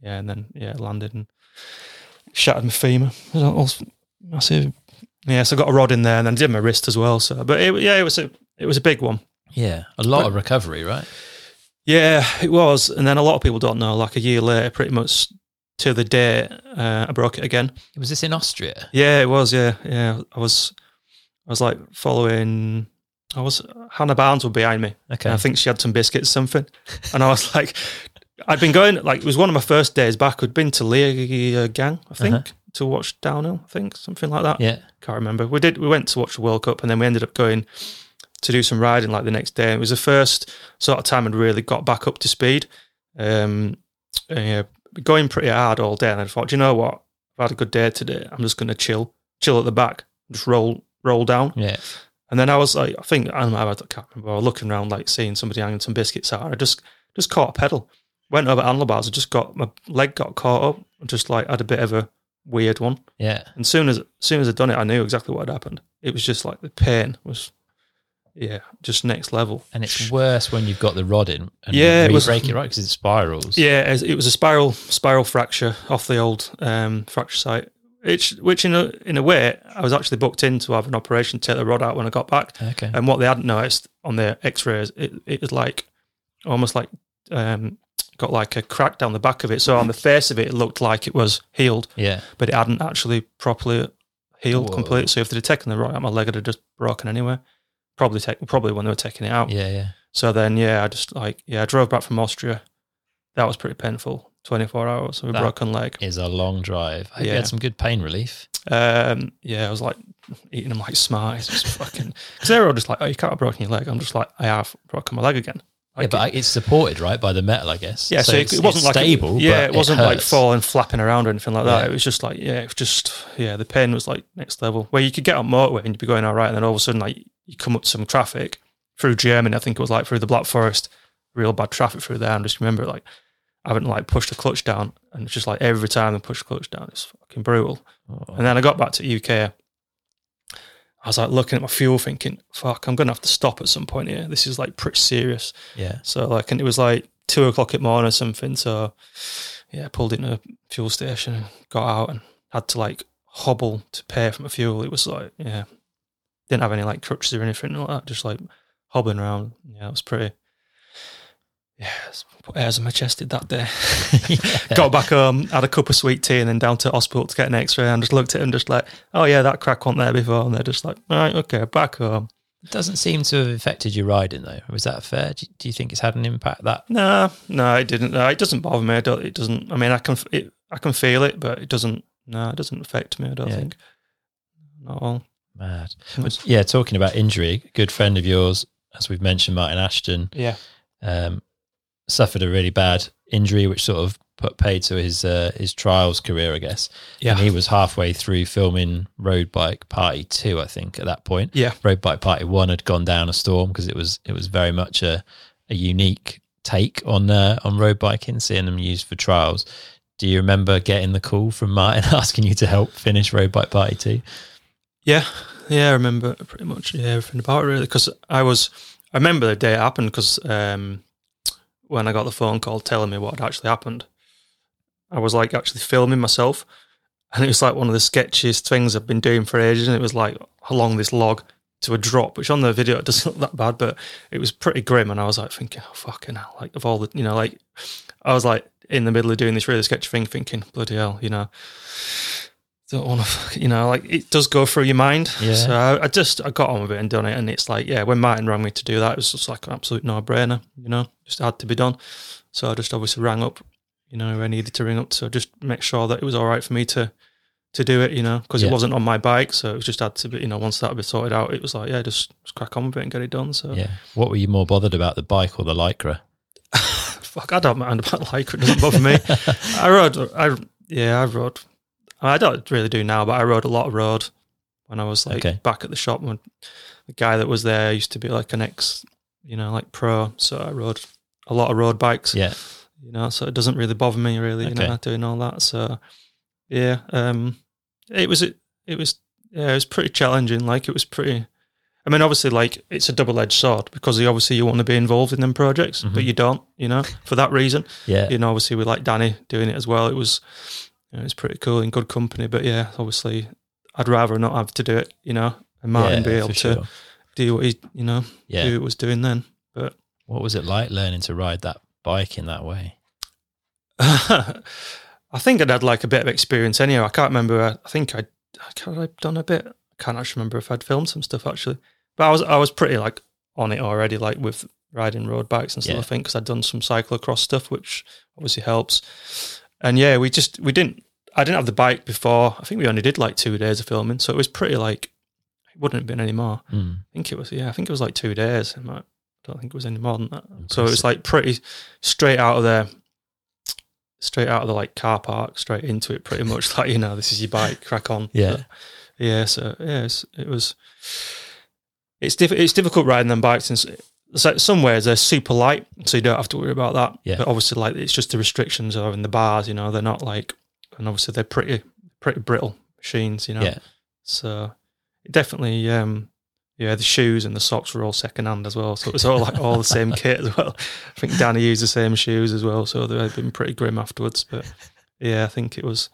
Yeah, and then yeah, landed and shattered my femur. It was massive. Yeah, so I got a rod in there, and then did my wrist as well. So, but it, yeah, it was a it was a big one. Yeah. A lot But- of recovery, right? Yeah, it was. And then a lot of people don't know. Like a year later, pretty much to the day, uh, I broke it again. Was this in Austria? Yeah, it was. Yeah, yeah. I was, I was like following. I was Hannah Barnes was behind me. Okay. I think she had some biscuits, something. And I was like, I'd been going like it was one of my first days back. I'd been to Leogang, I think, Uh-huh. to watch downhill. I think something like that. yeah. Can't remember. We did. We went to watch the World Cup, and then we ended up going to do some riding like the next day. It was the first sort of time I'd really got back up to speed. Um, and, yeah, going pretty hard all day, and I thought, "Do you know what? I've had a good day today. I'm just going to chill, chill at the back, just roll, roll down. Yeah. And then I was like, I think I, don't know, I can't remember. I was looking around, like seeing somebody hanging some biscuits out. I just just caught a pedal, went over handlebars. I just got my leg got caught up. and Just like had a bit of a weird one. Yeah. And soon as soon as I'd done it, I knew exactly what had happened. It was just like the pain was, yeah, just next level. And it's worse when you've got the rod in and Yeah, you it was- break it right because it spirals. Yeah, it was a spiral spiral fracture off the old um, fracture site. Which, which in a in a way, I was actually booked in to have an operation to take the rod out when I got back. Okay. And what they hadn't noticed on the X-rays, it, it was like almost like um, got like a crack down the back of it. So on the face of it, it looked like it was healed, yeah. but it hadn't actually properly healed Whoa. completely. So if they'd taken the rod out, my leg would have just broken anyway. Probably take, probably when they were taking it out. Yeah. Yeah. So then, yeah, I just like yeah, I drove back from Austria. That was pretty painful. Twenty four hours with a That- broken leg. Is a long drive. I Yeah. had some good pain relief. Um, yeah, I was like eating them like smarties, just fucking. Because they're all just like, oh, you can't have broken your leg. I'm just like, I have broken my leg again. Yeah, but it's supported right by the metal, I guess. yeah, so, it, it wasn't like stable. yeah, but it wasn't like falling, flapping around or anything like that. Yeah. It was just like, yeah, it was just yeah, the pain was like next level. Where you could get on motorway and you'd be going all right, and then all of a sudden, like you come up to some traffic through Germany. I think it was like through the Black Forest, real bad traffic through there. And just remember, like, I haven't like pushed the clutch down, and it's just like every time I push the clutch down, it's fucking brutal. Oh, And then I got back to UK. I was like looking at my fuel, thinking, "Fuck, I'm gonna have to stop at some point here. This is like pretty serious." yeah. So like, and it was like two o'clock at morning or something. So yeah, I pulled into a fuel station, and got out, and had to like hobble to pay for my fuel. It was like, yeah, didn't have any like crutches or anything like that. Just like hobbling around. Yeah, it was pretty. Yeah, put airs on my chest did that day. Got back home, had a cup of sweet tea, and then down to hospital to get an X-ray. And just looked at him, just like, oh yeah, that crack wasn't there before. And they're just like, all right, okay, back home. It doesn't seem to have affected your riding though. Was that fair? Do you, do you think it's had an impact that? No, no, it didn't. No, it doesn't bother me. I don't, it doesn't. I mean, I can, it, I can feel it, but it doesn't. No, it doesn't affect me. I don't Yeah. think. Not all. Mad. But yeah, talking about injury, good friend of yours, as we've mentioned, Martyn Ashton, yeah, um, suffered a really bad injury, which sort of put paid to his uh, his trials career, I guess. yeah, And he was halfway through filming Road Bike Party Two, I think, at that point. yeah, Road Bike Party One had gone down a storm because it was it was very much a, a unique take on uh, on road biking, seeing them used for trials. Do you remember getting the call from Martyn asking you to help finish Road Bike Party Two? yeah, yeah. I remember pretty much yeah, everything about it really because I was. I remember the day it happened because um, when I got the phone call telling me what had actually happened, I was like actually filming myself, and it was like one of the sketchiest things I've been doing for ages. And it was like along this log to a drop, which on the video it doesn't look that bad, but it was pretty grim. And I was like thinking, oh fucking hell, like of all the, you know, like I was like in the middle of doing this really sketchy thing, thinking, bloody hell, you know. Don't want to, you know, like it does go through your mind. Yeah. So I, I just I got on with it and done it, and it's like, yeah, when Martyn rang me to do that, it was just like an absolute no brainer, you know, just had to be done. So I just obviously rang up, you know, I needed to ring up to just make sure that it was all right for me to to do it, you know, because Yeah. it wasn't on my bike, so it was just had to be, you know, once that had been sorted out, it was like, yeah, just, just crack on with it and get it done. So Yeah. What were you more bothered about, the bike or the lycra? fuck, I don't mind about like it doesn't bother me. I rode, I yeah, I rode. I don't really do now, but I rode a lot of road when I was like Okay. back at the shop. When the guy that was there used to be like an ex, you know, like pro. So I rode a lot of road bikes. Yeah. you know, so it doesn't really bother me really, you Okay. know, doing all that. So yeah, um, it was it, it was yeah, it was pretty challenging. Like it was pretty. I mean, obviously, like it's a double edged sword because you obviously you want to be involved in them projects, but Mhm. you don't, you know, for that reason. Yeah. You know, obviously with like Danny doing it as well, it was you know, it was pretty cool in good company. But yeah, obviously, I'd rather not have to do it, you know, and Martyn yeah, be able to sure. do what he, you know, Yeah. do what was doing then. But what was it like learning to ride that bike in that way? I think I'd had like a bit of experience anyhow. I can't remember. I think I'd, I can't, I'd done a bit. I can't actually remember if I'd filmed some stuff actually. But I was I was pretty like on it already, like with riding road bikes and stuff. Yeah. I think because I'd done some cyclocross stuff, which obviously helps. And yeah, we just we didn't. I didn't have the bike before. I think we only did like two days of filming, so it was pretty like it wouldn't have been any more. Mm. I think it was yeah. I think it was like two days. I don't think it was any more than that. So it was like pretty straight out of there, straight out of the like car park, straight into it. Pretty much like you know, this is your bike, crack on. Yeah. So, yeah. So yes, it was. it's diff- it's difficult riding them bikes. And So like somewhere they're super light, so you don't have to worry about that. Yeah. But obviously, like it's just the restrictions are in the bars. You know, they're not like, and obviously they're pretty pretty brittle machines. You know, Yeah. so definitely, um, yeah, the shoes and the socks were all second hand as well. So it was all like all the same kit as well. I think Danny used the same shoes as well, so they've been pretty grim afterwards. But yeah, I think it was,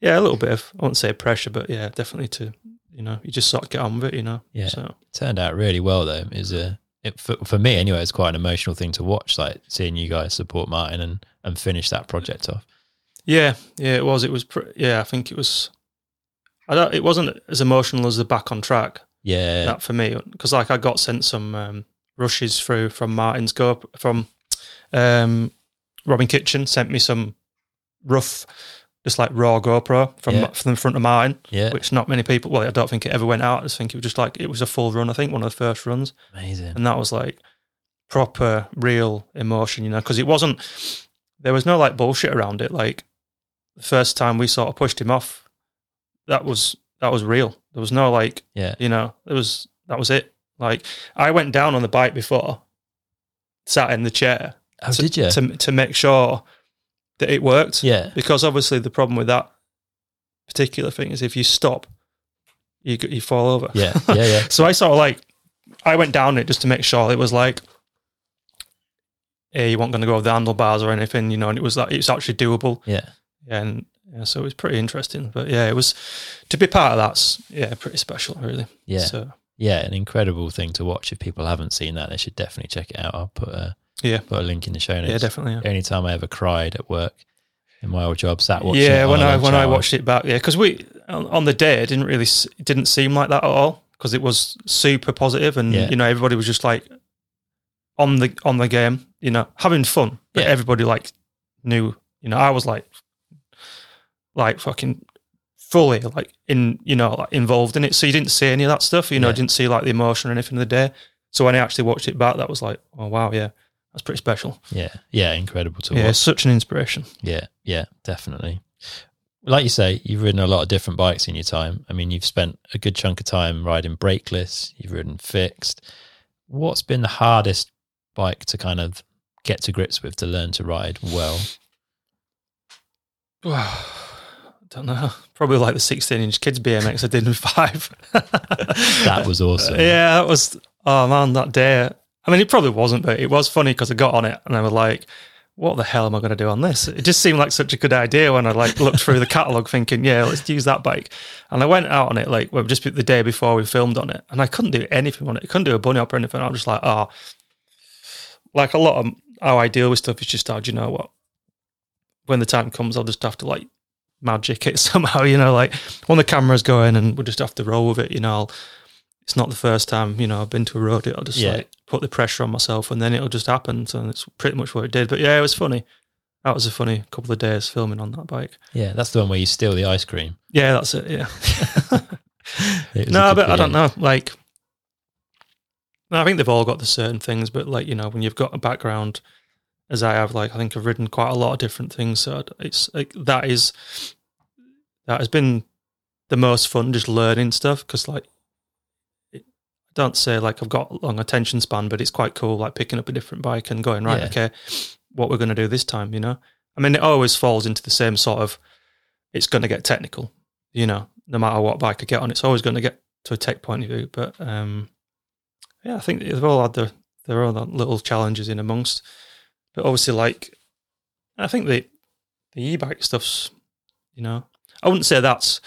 yeah, a little bit of I won't say pressure, but yeah, definitely to you know you just sort of get on with it, you know. Yeah. So turned out really well though. It was a it, for, for me anyway. It's quite an emotional thing to watch, like seeing you guys support Martyn and and finish that project off. Yeah, yeah, it was. It was. Pre- yeah, I think it was. I don't. It wasn't as emotional as the back on track. Yeah, that for me because like I got sent some um, rushes through from Martyn's go from um, Robin Kitching sent me some rough, just like raw GoPro from Yeah. from the front of Martin, yeah, which not many people. Well, I don't think it ever went out. I just think it was just like it was a full run. I think one of the first runs, amazing. and that was like proper real emotion, you know, because it wasn't. There was no like bullshit around it. Like the first time we sort of pushed him off, that was that was real. There was no like Yeah, you know, it was that was it. Like I went down on the bike before, sat in the chair oh, to, did you? to to make sure that it worked. yeah, Because obviously the problem with that particular thing is if you stop, you you fall over. yeah, yeah, yeah. So I sort of like I went down it just to make sure it was like, hey, you weren't going to go over the handlebars or anything, you know, and it was like it's actually doable. Yeah, And yeah, so it was pretty interesting. But yeah, it was to be part of that's yeah pretty special, really. yeah, So yeah. An incredible thing to watch. If people haven't seen that, they should definitely check it out. I'll put a yeah, put a link in the show notes. yeah, definitely. Yeah. The only time I ever cried at work in my old job, sat watching. yeah, when I when I watched it back, yeah, because we on, on the day it didn't really it didn't seem like that at all because it was super positive and Yeah. you know everybody was just like on the on the game, you know, having fun. But Yeah. everybody like knew, you know, I was like like fucking fully like in you know like involved in it. So you didn't see any of that stuff, you know, Yeah. didn't see like the emotion or anything of the day. So when I actually watched it back, that was like, oh wow, yeah, that's pretty special. Yeah, yeah, incredible to yeah, watch. such an inspiration. Yeah, yeah, definitely. Like you say, you've ridden a lot of different bikes in your time. I mean, you've spent a good chunk of time riding brakeless, you've ridden fixed. What's been the hardest bike to kind of get to grips with to learn to ride well? I don't know. Probably like the 16 inch kids BMX I did in five. That was awesome. Yeah, that was, oh man, that day. I mean, it probably wasn't, but it was funny because I got on it and I was like, what the hell am I going to do on this? It just seemed like such a good idea when I like looked through the catalog thinking, yeah, let's use that bike. And I went out on it like, well, just the day before we filmed on it and I couldn't do anything on it. I couldn't do a bunny hop or anything. I was just like, oh, like a lot of how I deal with stuff is just, oh, do you know what? When the time comes, I'll just have to like magic it somehow, you know, like when the camera's going and we'll just have to roll with it, you know. I'll, it's not the first time, you know, I've been to a rodeo. I'll just Yeah. like put the pressure on myself and then it'll just happen. So it's pretty much what it did. But yeah, it was funny. That was a funny couple of days filming on that bike. Yeah, that's the one where you steal the ice cream. Yeah, that's it. Yeah. It no, but I don't know. Like, I think they've all got the certain things, but like, you know, when you've got a background as I have, like, I think I've ridden quite a lot of different things. So it's like, that is, that has been the most fun, just learning stuff. Cause like, it, I don't say like I've got a long attention span, but it's quite cool, like picking up a different bike and going, right, Yeah. okay, what we're going to do this time, you know? I mean, it always falls into the same sort of, it's going to get technical, you know, no matter what bike I get on, it's always going to get to a tech point of view. But um, yeah, I think they've all had their, their own little challenges in amongst. But obviously, like, I think the, the e bike stuff's, you know, I wouldn't say that's,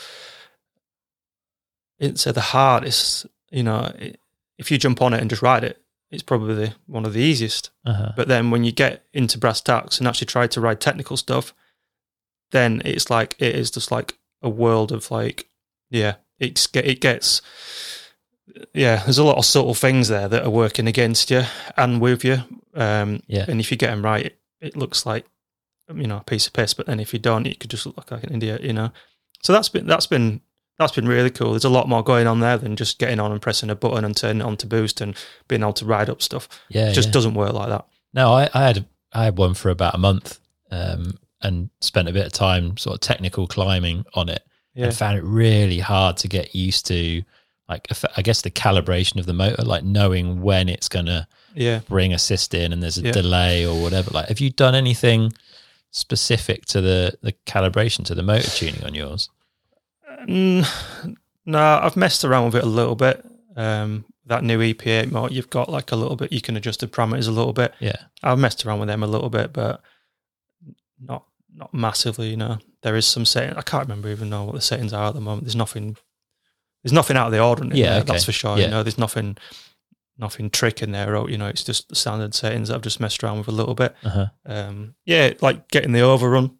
it's the hardest, you know, it, if you jump on it and just ride it, it's probably the, one of the easiest. Uh-huh. But then when you get into brass tacks and actually try to ride technical stuff, then it's like it is just like a world of like, yeah, it's it gets, yeah. There's a lot of subtle things there that are working against you and with you. Um, Yeah. and if you get them right, it, it looks like you know a piece of piss. But then if you don't, it could just look like an idiot, you know. So that's been that's been that's been really cool. There's a lot more going on there than just getting on and pressing a button and turning it on to boost and being able to ride up stuff. Yeah, It just yeah. doesn't work like that. No, I, I had I had one for about a month, um, and spent a bit of time sort of technical climbing on it, Yeah. and found it really hard to get used to like I guess the calibration of the motor, like knowing when it's gonna Yeah. bring assist in and there's a Yeah. delay or whatever. Like, have you done anything specific to the the calibration to the motor tuning on yours? Mm, no, I've messed around with it a little bit. Um, that new EP8 motor, you've got like a little bit, you can adjust the parameters a little bit. Yeah, I've messed around with them a little bit, but not not massively. You know, there is some setting. I can't remember even know what the settings are at the moment. There's nothing. There's nothing out of the ordinary. Yeah, there, okay. that's for sure. Yeah. You know, there's nothing, nothing trick in there. Or you know, it's just the standard settings that I've just messed around with a little bit. uh-huh. Um, yeah, like getting the overrun.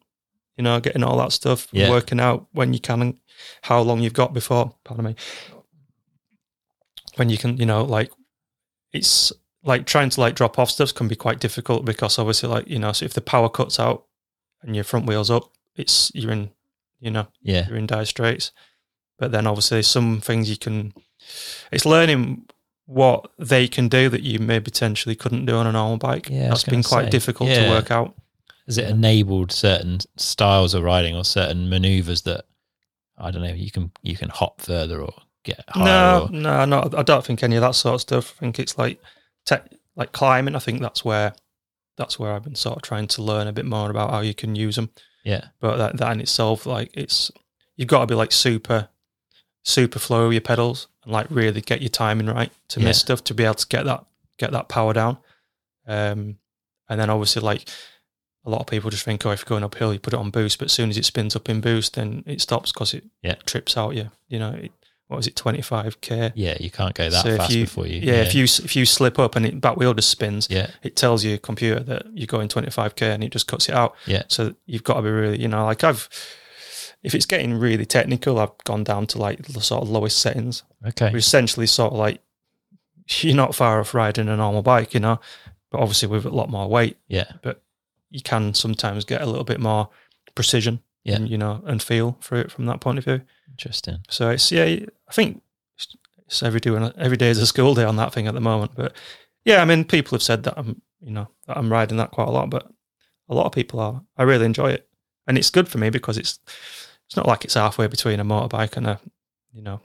You know, getting all that stuff, Yeah. working out when you can, and how long you've got before. Pardon me. When you can, you know, like it's like trying to like drop off stuff can be quite difficult because obviously like you know so if the power cuts out and your front wheels up it's you're in you know yeah, you're in dire straits but then obviously some things you can it's learning what they can do that you may potentially couldn't do on a normal bike. Yeah, that's been quite say, difficult yeah. to work out. Has it enabled certain styles of riding or certain maneuvers that I don't know you can you can hop further or get higher? no or, no no i don't think any of that sort of stuff. I think it's like te- like climbing. I think that's where that's where i've been sort of trying to learn a bit more about how you can use them yeah, but that, that in itself like it's you've got to be like super super flow your pedals and like really get your timing right to Yeah. miss stuff to be able to get that get that power down um and then obviously like a lot of people just think oh if you're going uphill you put it on boost but as soon as it spins up in boost then it stops because it Yeah. trips out you you know it, what was it 25k yeah, you can't go that So fast you- before you. yeah, if you if you slip up and it back wheel just spins yeah, it tells your computer that you're going 25k and it just cuts it out. Yeah. So you've got to be really, you know, like I've, if it's getting really technical, I've gone down to like the sort of lowest settings, okay, which essentially sort of like you're not far off riding a normal bike, you know, but obviously with a lot more weight, yeah, But you can sometimes get a little bit more precision, Yeah. and, you know, and feel for it from that point of view. interesting. So it's yeah, I think it's- it's every day every day is a school day on that thing at the moment. But yeah, I mean, people have said that I'm you know that I'm riding that quite a lot, but a lot of people are. I really enjoy it, and it's good for me because it's it's not like it's halfway between a motorbike and a you know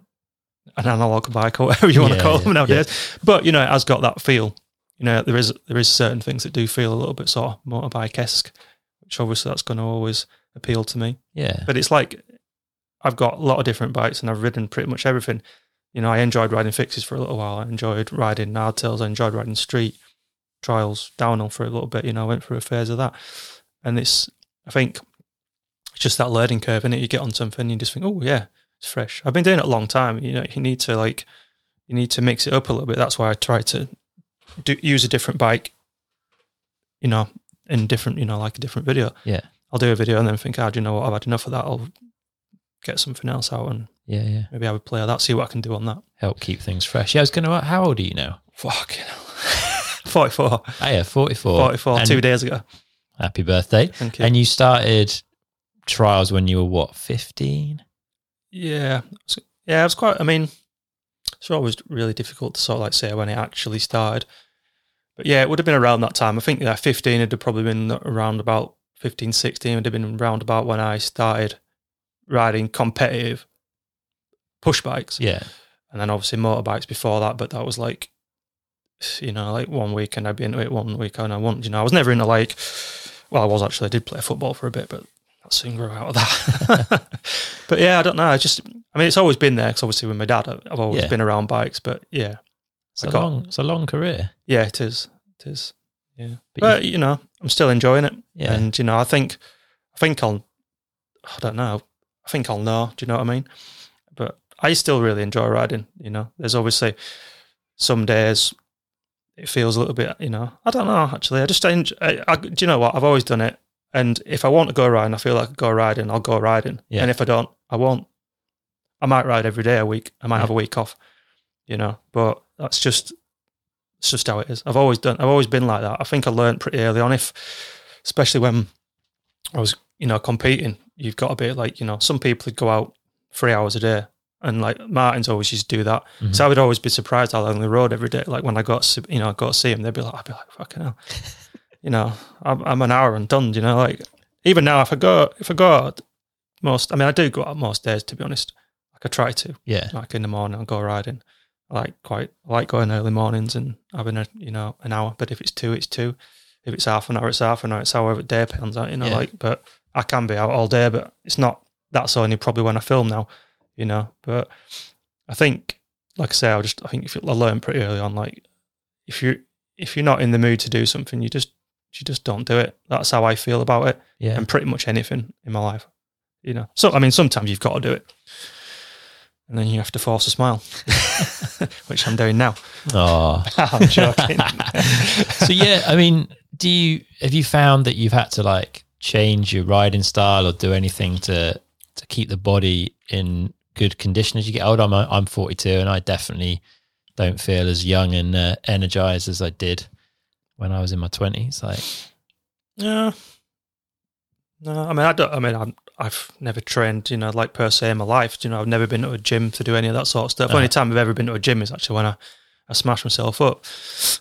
an analog bike or whatever you want Yeah, to call yeah, them nowadays. But you know, it has got that feel. You know, there is there is certain things that do feel a little bit sort of motorbike esque, which obviously that's going to always appeal to me Yeah, but it's like I've got a lot of different bikes and I've ridden pretty much everything. You know, I enjoyed riding fixes for a little while. I enjoyed riding hardtails. I enjoyed riding street trials, downhill for a little bit. You know, I went through a phase of that. And it's, I think, it's just that learning curve, and it? You get on something, and you just think, oh yeah, it's fresh. I've been doing it a long time. You know, you need to like, you need to mix it up a little bit. That's why I try to do, use a different bike. You know, in different, you know, like a different video. Yeah. I'll do a video and then think, ah, do you know what? I've had enough of that. I'll get something else out and yeah, yeah. maybe have a play of that. See what I can do on that. Help keep things fresh. Yeah, I was going to. How old are you now? Fucking hell. 44. Oh, yeah, forty-four. 44, And two days ago. Happy birthday! Thank you. And you started trials when you were what, fifteen? yeah. Yeah, it was quite, I mean, it's always really difficult to sort of like say when it actually started. But yeah, it would have been around that time. I think that 15 would have probably been around about 15, 16 would have been around about when I started riding competitive push bikes. Yeah, and then obviously motorbikes before that. But that was like, you know, like one week and I'd be into it one week and I wasn't. You know, I was never into like. Well, I was actually. I did play football for a bit, but I soon grew out of that. but yeah, I don't know. I just. I mean, it's always been there because obviously with my dad, I've always Yeah. been around bikes. But yeah, it's I a got- long, it's a long career. yeah, it is. It is. Yeah, But but you know, I'm still enjoying it. Yeah. and you know, I think, I think I'll. I don't know. I think I'll know. Do you know what I mean? But I still really enjoy riding. You know, there's obviously some days it feels a little bit. You know, I don't know. Actually, I just enjoy. I, I, do you know what? I've always done it. And if I want to go riding, I feel like I go riding. I'll go riding. Yeah. And if I don't, I won't. I might ride every day a week. I might Yeah. have a week off. You know, but that's just it's just how it is. I've always done. I've always been like that. I think I learned pretty early on. If, especially when I was, you know, competing, you've got a bit like, you know, some people would go out three hours a day, and like Martin's always used to do that. Mhm. So I would always be surprised how long they rode every day. Like when I got, you know, I got to see him, they'd be like, I'd be like, fucking hell, you know, I'm, I'm an hour and done. You know, like even now, if I go, if I go out most, I mean, I do go out most days. To be honest, Like I try to. Yeah. Like in the morning, I'll go riding. I like quite I like going early mornings and having a you know an hour. But if it's two, it's two. If it's half an hour, it's half an hour. It's however day pans out. You know, Yeah. like. But I can be out all day, but it's not. That's only probably when I film now. You know, but I think, like I say, I just I think if you, I learned pretty early on, like if you if you're not in the mood to do something, you just you just don't do it. That's how I feel about it, Yeah. and pretty much anything in my life. You know, so I mean, sometimes you've got to do it, and then you have to force a smile, which I'm doing now. Oh. I'm joking. so yeah, I mean, do you have you found that you've had to like change your riding style or do anything to to keep the body in good condition as you get older? I'm I'm 42 and I definitely don't feel as young and uh, energized as I did when I was in my 20s. Like, Yeah. No, I mean, I don't. I mean, I'm, I've never trained, you know, like per se in my life. You know, I've never been to a gym to do any of that sort of stuff. Uh-huh. Only time I've ever been to a gym is actually when I, I smash myself up.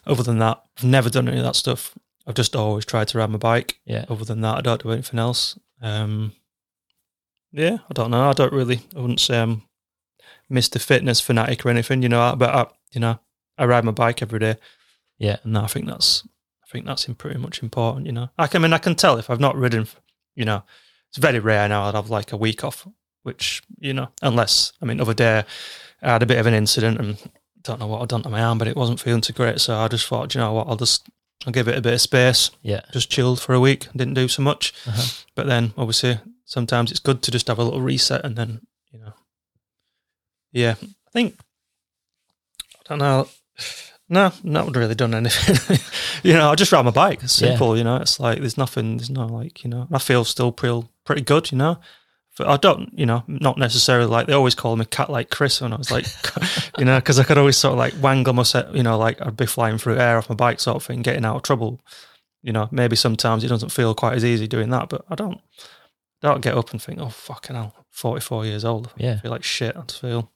Other than that, I've never done any of that stuff. I've just always tried to ride my bike. yeah, Other than that, I don't do anything else. Um, yeah, I don't know. I don't really. I wouldn't say I'm Mr. Fitness fanatic or anything. You know, but I, you know, I ride my bike every day. Yeah. and I think that's I think that's in pretty much important. You know, I can I mean I can tell if I've not ridden. You know, it's very rare now I'd have like a week off, which you know, unless I mean, other day I had a bit of an incident and don't know what I'd done to my arm, but it wasn't feeling too great. So I just thought, you know what, I'll just I'll give it a bit of space. yeah, Just chilled for a week, didn't do so much. Uh-huh. But then obviously sometimes it's good to just have a little reset and then you know, yeah, I think I don't know. No, not really done anything. you know, I just ride my bike. It's Yeah. simple. You know, it's like there's nothing. There's no like you know. I feel still pretty pretty good. You know, but I don't. You know, not necessarily like they always call me cat like Chris when I was like, you know, because I could always sort of like wangle myself. You know, like I'd be flying through air off my bike sort of thing, getting out of trouble. You know, maybe sometimes it doesn't feel quite as easy doing that, but I don't. Don't get up and think, oh fucking hell, forty four years old. I yeah. feel like shit. I just feel.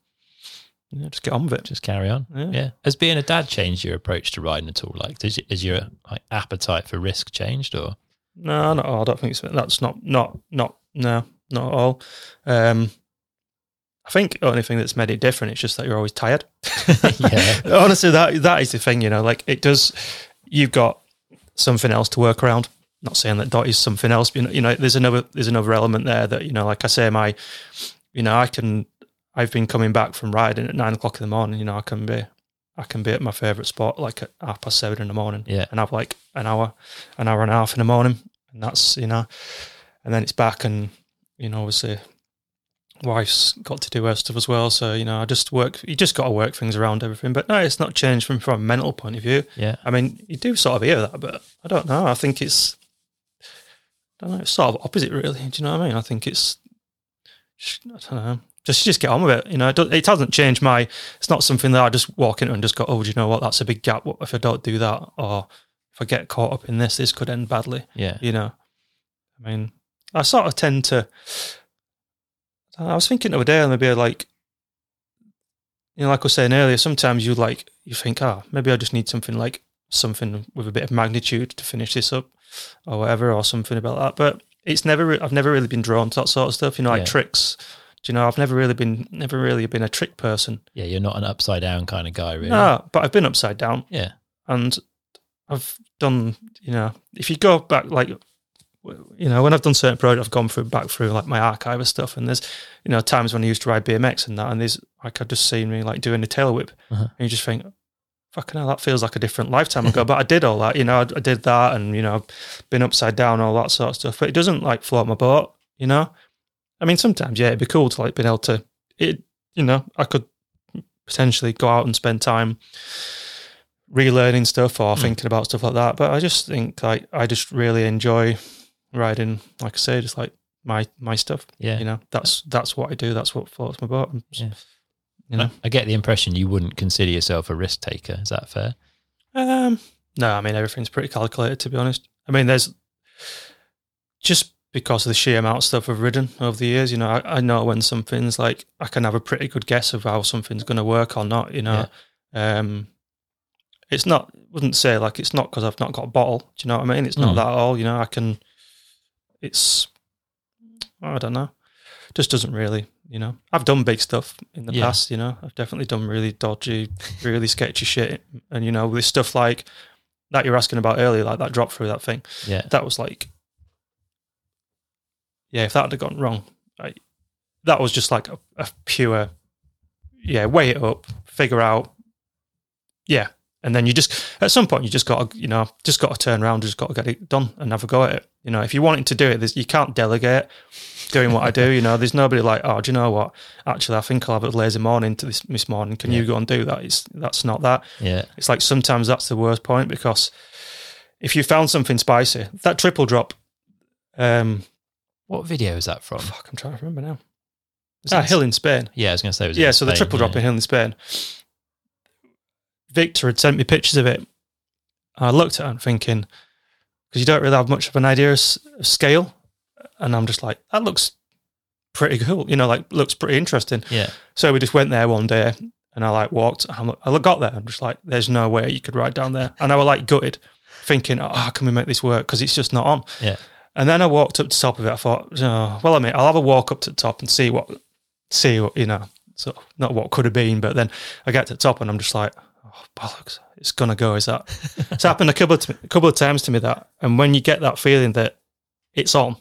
Yeah, just get on with it. Just carry on. Yeah. Yeah. Has being a dad changed your approach to riding at all? Like, does, is your like appetite for risk changed or? No, not all. I don't think so. That's not not not no, not at all. Um, I think the only thing that's made it different is just that you're always tired. Yeah. Honestly, that that is the thing. You know, like it does. You've got something else to work around. Not saying that dot is something else. But, you know, you know, there's another there's another element there that you know, like I say, my, you know, I can. I've been coming back from riding at nine o'clock in the morning. You know, I can be. I can be at my favourite spot like at half past seven in the morning Yeah. and have like an hour, an hour and a half in the morning, and that's you know, and then it's back, and you know, obviously, wife's got to do her stuff as well. So you know, I just work. You just got to work things around everything. But no, it's not changed from from a mental point of view. Yeah. I mean, you do sort of hear that, but I don't know. I think it's, I don't know. It's sort of opposite, really. Do you know what I mean? I think it's, I don't know. Just just get on with it. You know, it, don't- it hasn't changed my. It's not something that I just walk into and just go, oh, do you know what? That's a big gap. What if I don't do that, or if I get caught up in this, this could end badly. Yeah. You know, I mean, I sort of tend to. I don't know, I was thinking the other day, maybe like, you know, like I was saying earlier, sometimes you like you think, ah, maybe I just need something like something with a bit of magnitude to finish this up, or whatever, or something about that. But it's never, I've never really been drawn to that sort of stuff. You know, like Yeah. tricks. Do you know? I've never really been, never really been a trick person. Yeah. You're not an upside down kind of guy, really. No, but I've been upside down Yeah. and I've done, you know, if you go back, like, you know, when I've done certain projects, I've gone through back through like my archive of stuff, and there's, you know, times when I used to ride BMX and that, and there's like I've just seen me like doing the tail whip, Uh-huh. and you just think, fucking hell, that feels like a different lifetime ago. but I did all that, you know, I, I did that, and you know, been upside down, all that sort of stuff. But it doesn't like float my boat, you know. I mean, sometimes yeah, it'd be cool to like being able to, it, you know, I could potentially go out and spend time relearning stuff or Hmm. thinking about stuff like that. But I just think like I just really enjoy riding, like I say, just like my my stuff. Yeah. You know, that's that's what I do. That's what floats my boat. Yeah. You know, I, I get the impression you wouldn't consider yourself a risk taker. Is that fair? um, no, I mean everything's pretty calculated to be honest. I mean, there's just because of the sheer amount of stuff I've ridden over the years. You know, I, I know when something's like I can have a pretty good guess of how something's going to work or not. You know, um, it's not. Wouldn't say like it's not because I've not got a bottle. Do you know what I mean? It's not Mm. that at all. You know, I can. It's. I don't know. Just doesn't really you know, I've done big stuff in the Yeah. past. You know, I've definitely done really dodgy, really sketchy shit. And you know, with stuff like that you're asking about earlier, like that drop through that thing, Yeah. that was like, yeah, if that had gone wrong, I, that was just like a, a pure, yeah, weigh it up, figure out, yeah, and then you just at some point you just got to, you know, just got to turn around, just got to get it done and have a go at it. You know, if you wanting to do it, there's, you can't delegate doing what I do. You know, there's nobody like, oh, do you know what? Actually, I think I'll have a lazy morning to this this morning. Can you go and do that? It's that's not that. Yeah. It's like sometimes that's the worst point because if you found something spicy, that triple drop, um, What video is that from? fuck, I'm trying to remember now. Was Ah, Hill in Spain. Yeah, I was going to say. It was Yeah, so the Spain? triple drop Yeah. in Hill in Spain. Victor had sent me pictures of it. I looked at it and thinking, because you don't really have much of an idea of, scale, and I'm just like, that looks pretty cool. You know, like looks pretty interesting. Yeah. So we just went there one day, and I like walked. I got there. I'm just like, there's no way you could ride down there, and I was like gutted, thinking, oh, how can we make this work? Because it's just not on. Yeah. And then I walked up to the top of it. I thought, oh, well, I mean, I'll have a walk up to the top and see what, see what you know, so not what could have been. But then I get to the top and I'm just like, oh bollocks, it's gonna go. Is that? it's happened a couple of t- a couple of times to me that, and when you get that feeling that it's on,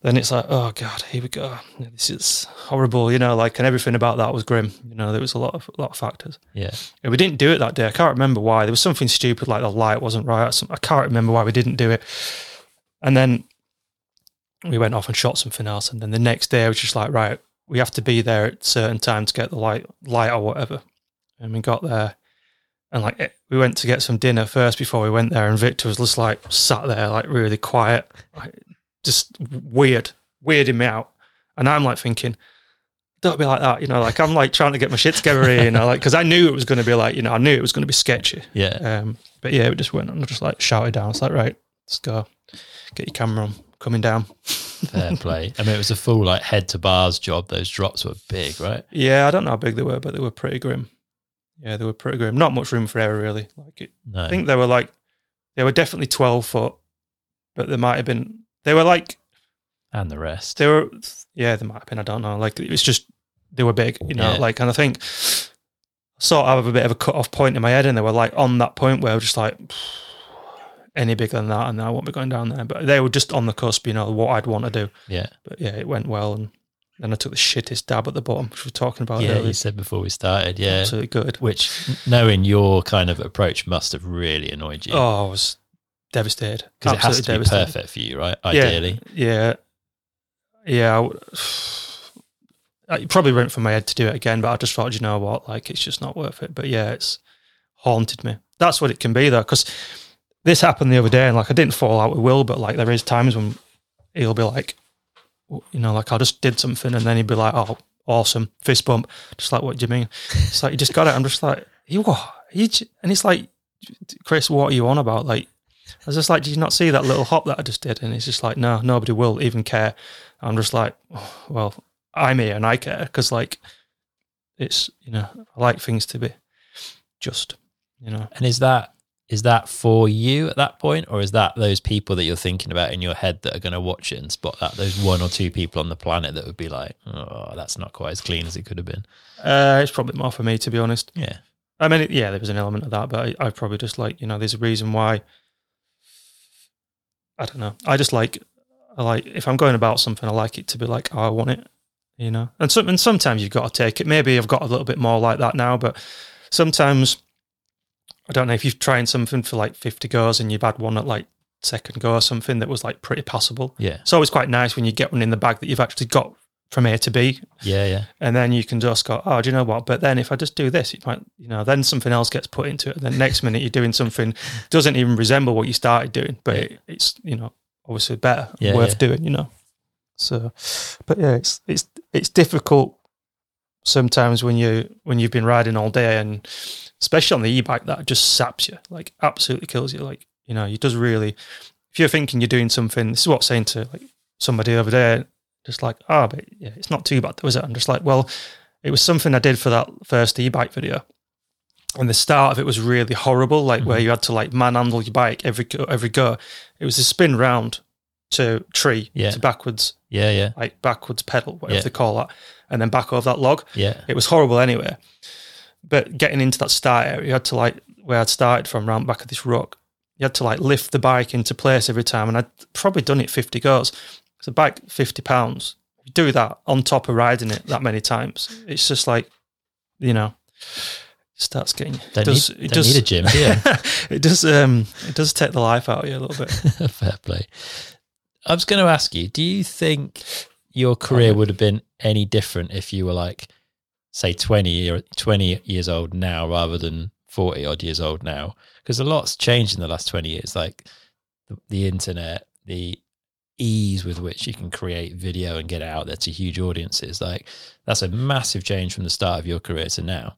then it's like, oh god, here we go. This is horrible. You know, like, and everything about that was grim. You know, there was a lot of a lot of factors. Yeah. And we didn't do it that day. I can't remember why. There was something stupid like the light wasn't right. I can't remember why we didn't do it. And then we went off and shot something else. And then the next day, I was just like, right, we have to be there at a certain time to get the light, light or whatever. And we got there, and like we went to get some dinner first before we went there. And Victor was just like sat there, like really quiet, like just weird, weirding me out. And I'm like thinking, don't be like that, you know. Like I'm like trying to get my shit together here, you know, like because I knew it was going to be like, you know, I knew it was going to be sketchy. Yeah. Um, but yeah, we just went and just like shouted down. It's like, right, let's go, get your camera on, coming down. Fair play. I mean, it was a full like head to bars job. Those drops were big, right? Yeah, I don't know how big they were, but they were pretty grim. Yeah, they were pretty grim. Not much room for error, really. Like it, No. I think they were like, they were definitely twelve foot, but they might have been. They were like and the rest. they were. Yeah, they might have been. I don't know. Like it was just they were big, you know. Yeah. Like, and I think sort of have a bit of a cut off point in my head, and they were like on that point where I was just like. Any bigger than that, and I won't be going down there. But they were just on the cusp, you know, what I'd want to do. Yeah. But yeah, it went well, and then I took the shittest dab at the bottom, which we were talking about yeah. earlier. You said before we started. Yeah. Absolutely good. Which, knowing your kind of approach, must have really annoyed you Oh, I was devastated. because it has to be perfect for you, right? Yeah. Ideally. Yeah, yeah. I w- I probably went for my head to do it again, but I just thought, you know what, like it's just not worth it. But yeah, it's haunted me. That's what it can be, though, because this happened the other day, and like I didn't fall out with Will, but like there is times when he'll be like, you know, like I just did something, and then he'd be like, oh, awesome, fist bump, just like, what do you mean? It's like you just got it. I'm just like, you what? You and it's like, Chris, what are you on about? Like, I was just like, did you not see that little hop that I just did? And he's just like, no, nobody will even care. I'm just like, oh, well, I'm here and I care because like, it's you know, I like things to be just, you know. And is that is that for you at that point, or is that those people that you're thinking about in your head that are going to watch it and spot that? Those one or two people on the planet that would be like, "Oh, that's not quite as clean as it could have been." Uh, it's probably more for me to be honest. Yeah, I mean, yeah, there was an element of that, but I, I probably just like you know, there's a reason why. I don't know. I just like, I like if I'm going about something, I like it to be like, oh, I want it, you know. And some, and sometimes you've got to take it. Maybe I've got a little bit more like that now, but sometimes I don't know if you've tried something for like 50 goes and you've had one at like second go or something that was like pretty passable. yeah, It's always quite nice when you get one in the bag that you've actually got from A to B yeah, yeah, and then you can just go, oh, do you know what? But then if I just do this, it might, you know, then something else gets put into it. And then next minute you're doing something doesn't even resemble what you started doing, but Yeah. it, it's you know obviously better, Yeah, worth yeah. doing, you know. So, but yeah, it's it's it's difficult sometimes when you when you've been riding all day and especially on the e-bike that just saps you, like absolutely kills you. Like you know, it does really. If you're thinking you're doing something, this is what I was saying to like somebody the other day, just like, oh, but yeah, it's not too bad, was it? I'm just like, well, it was something I did for that first e-bike video. And the start of it was really horrible, like where mm-hmm. you had to like manhandle your bike every go, every go. It was a spin round, to tree Yeah. to backwards, Yeah, yeah, like backwards pedal, whatever Yeah. they call that, and then back over that log. yeah. It was horrible anyway. But getting into that start area, you had to like where I'd started from round back of this rock. You had to like lift the bike into place every time, and I'd probably done it fifty goes. It's a bike fifty pounds. You do that on top of riding it that many times. It's just like, you know, it starts getting. Don't, does, need, don't need a gym. Yeah, it does. Um, it does take the life out of you a little bit. fair play. I was going to ask you: Do you think your career would have been any different if you were like, say, twenty or twenty years old now rather than forty odd years old now? Because a lot's changed in the last twenty years, like the, the internet, the ease with which you can create video and get it out there to huge audiences. Like that's a massive change from the start of your career to now.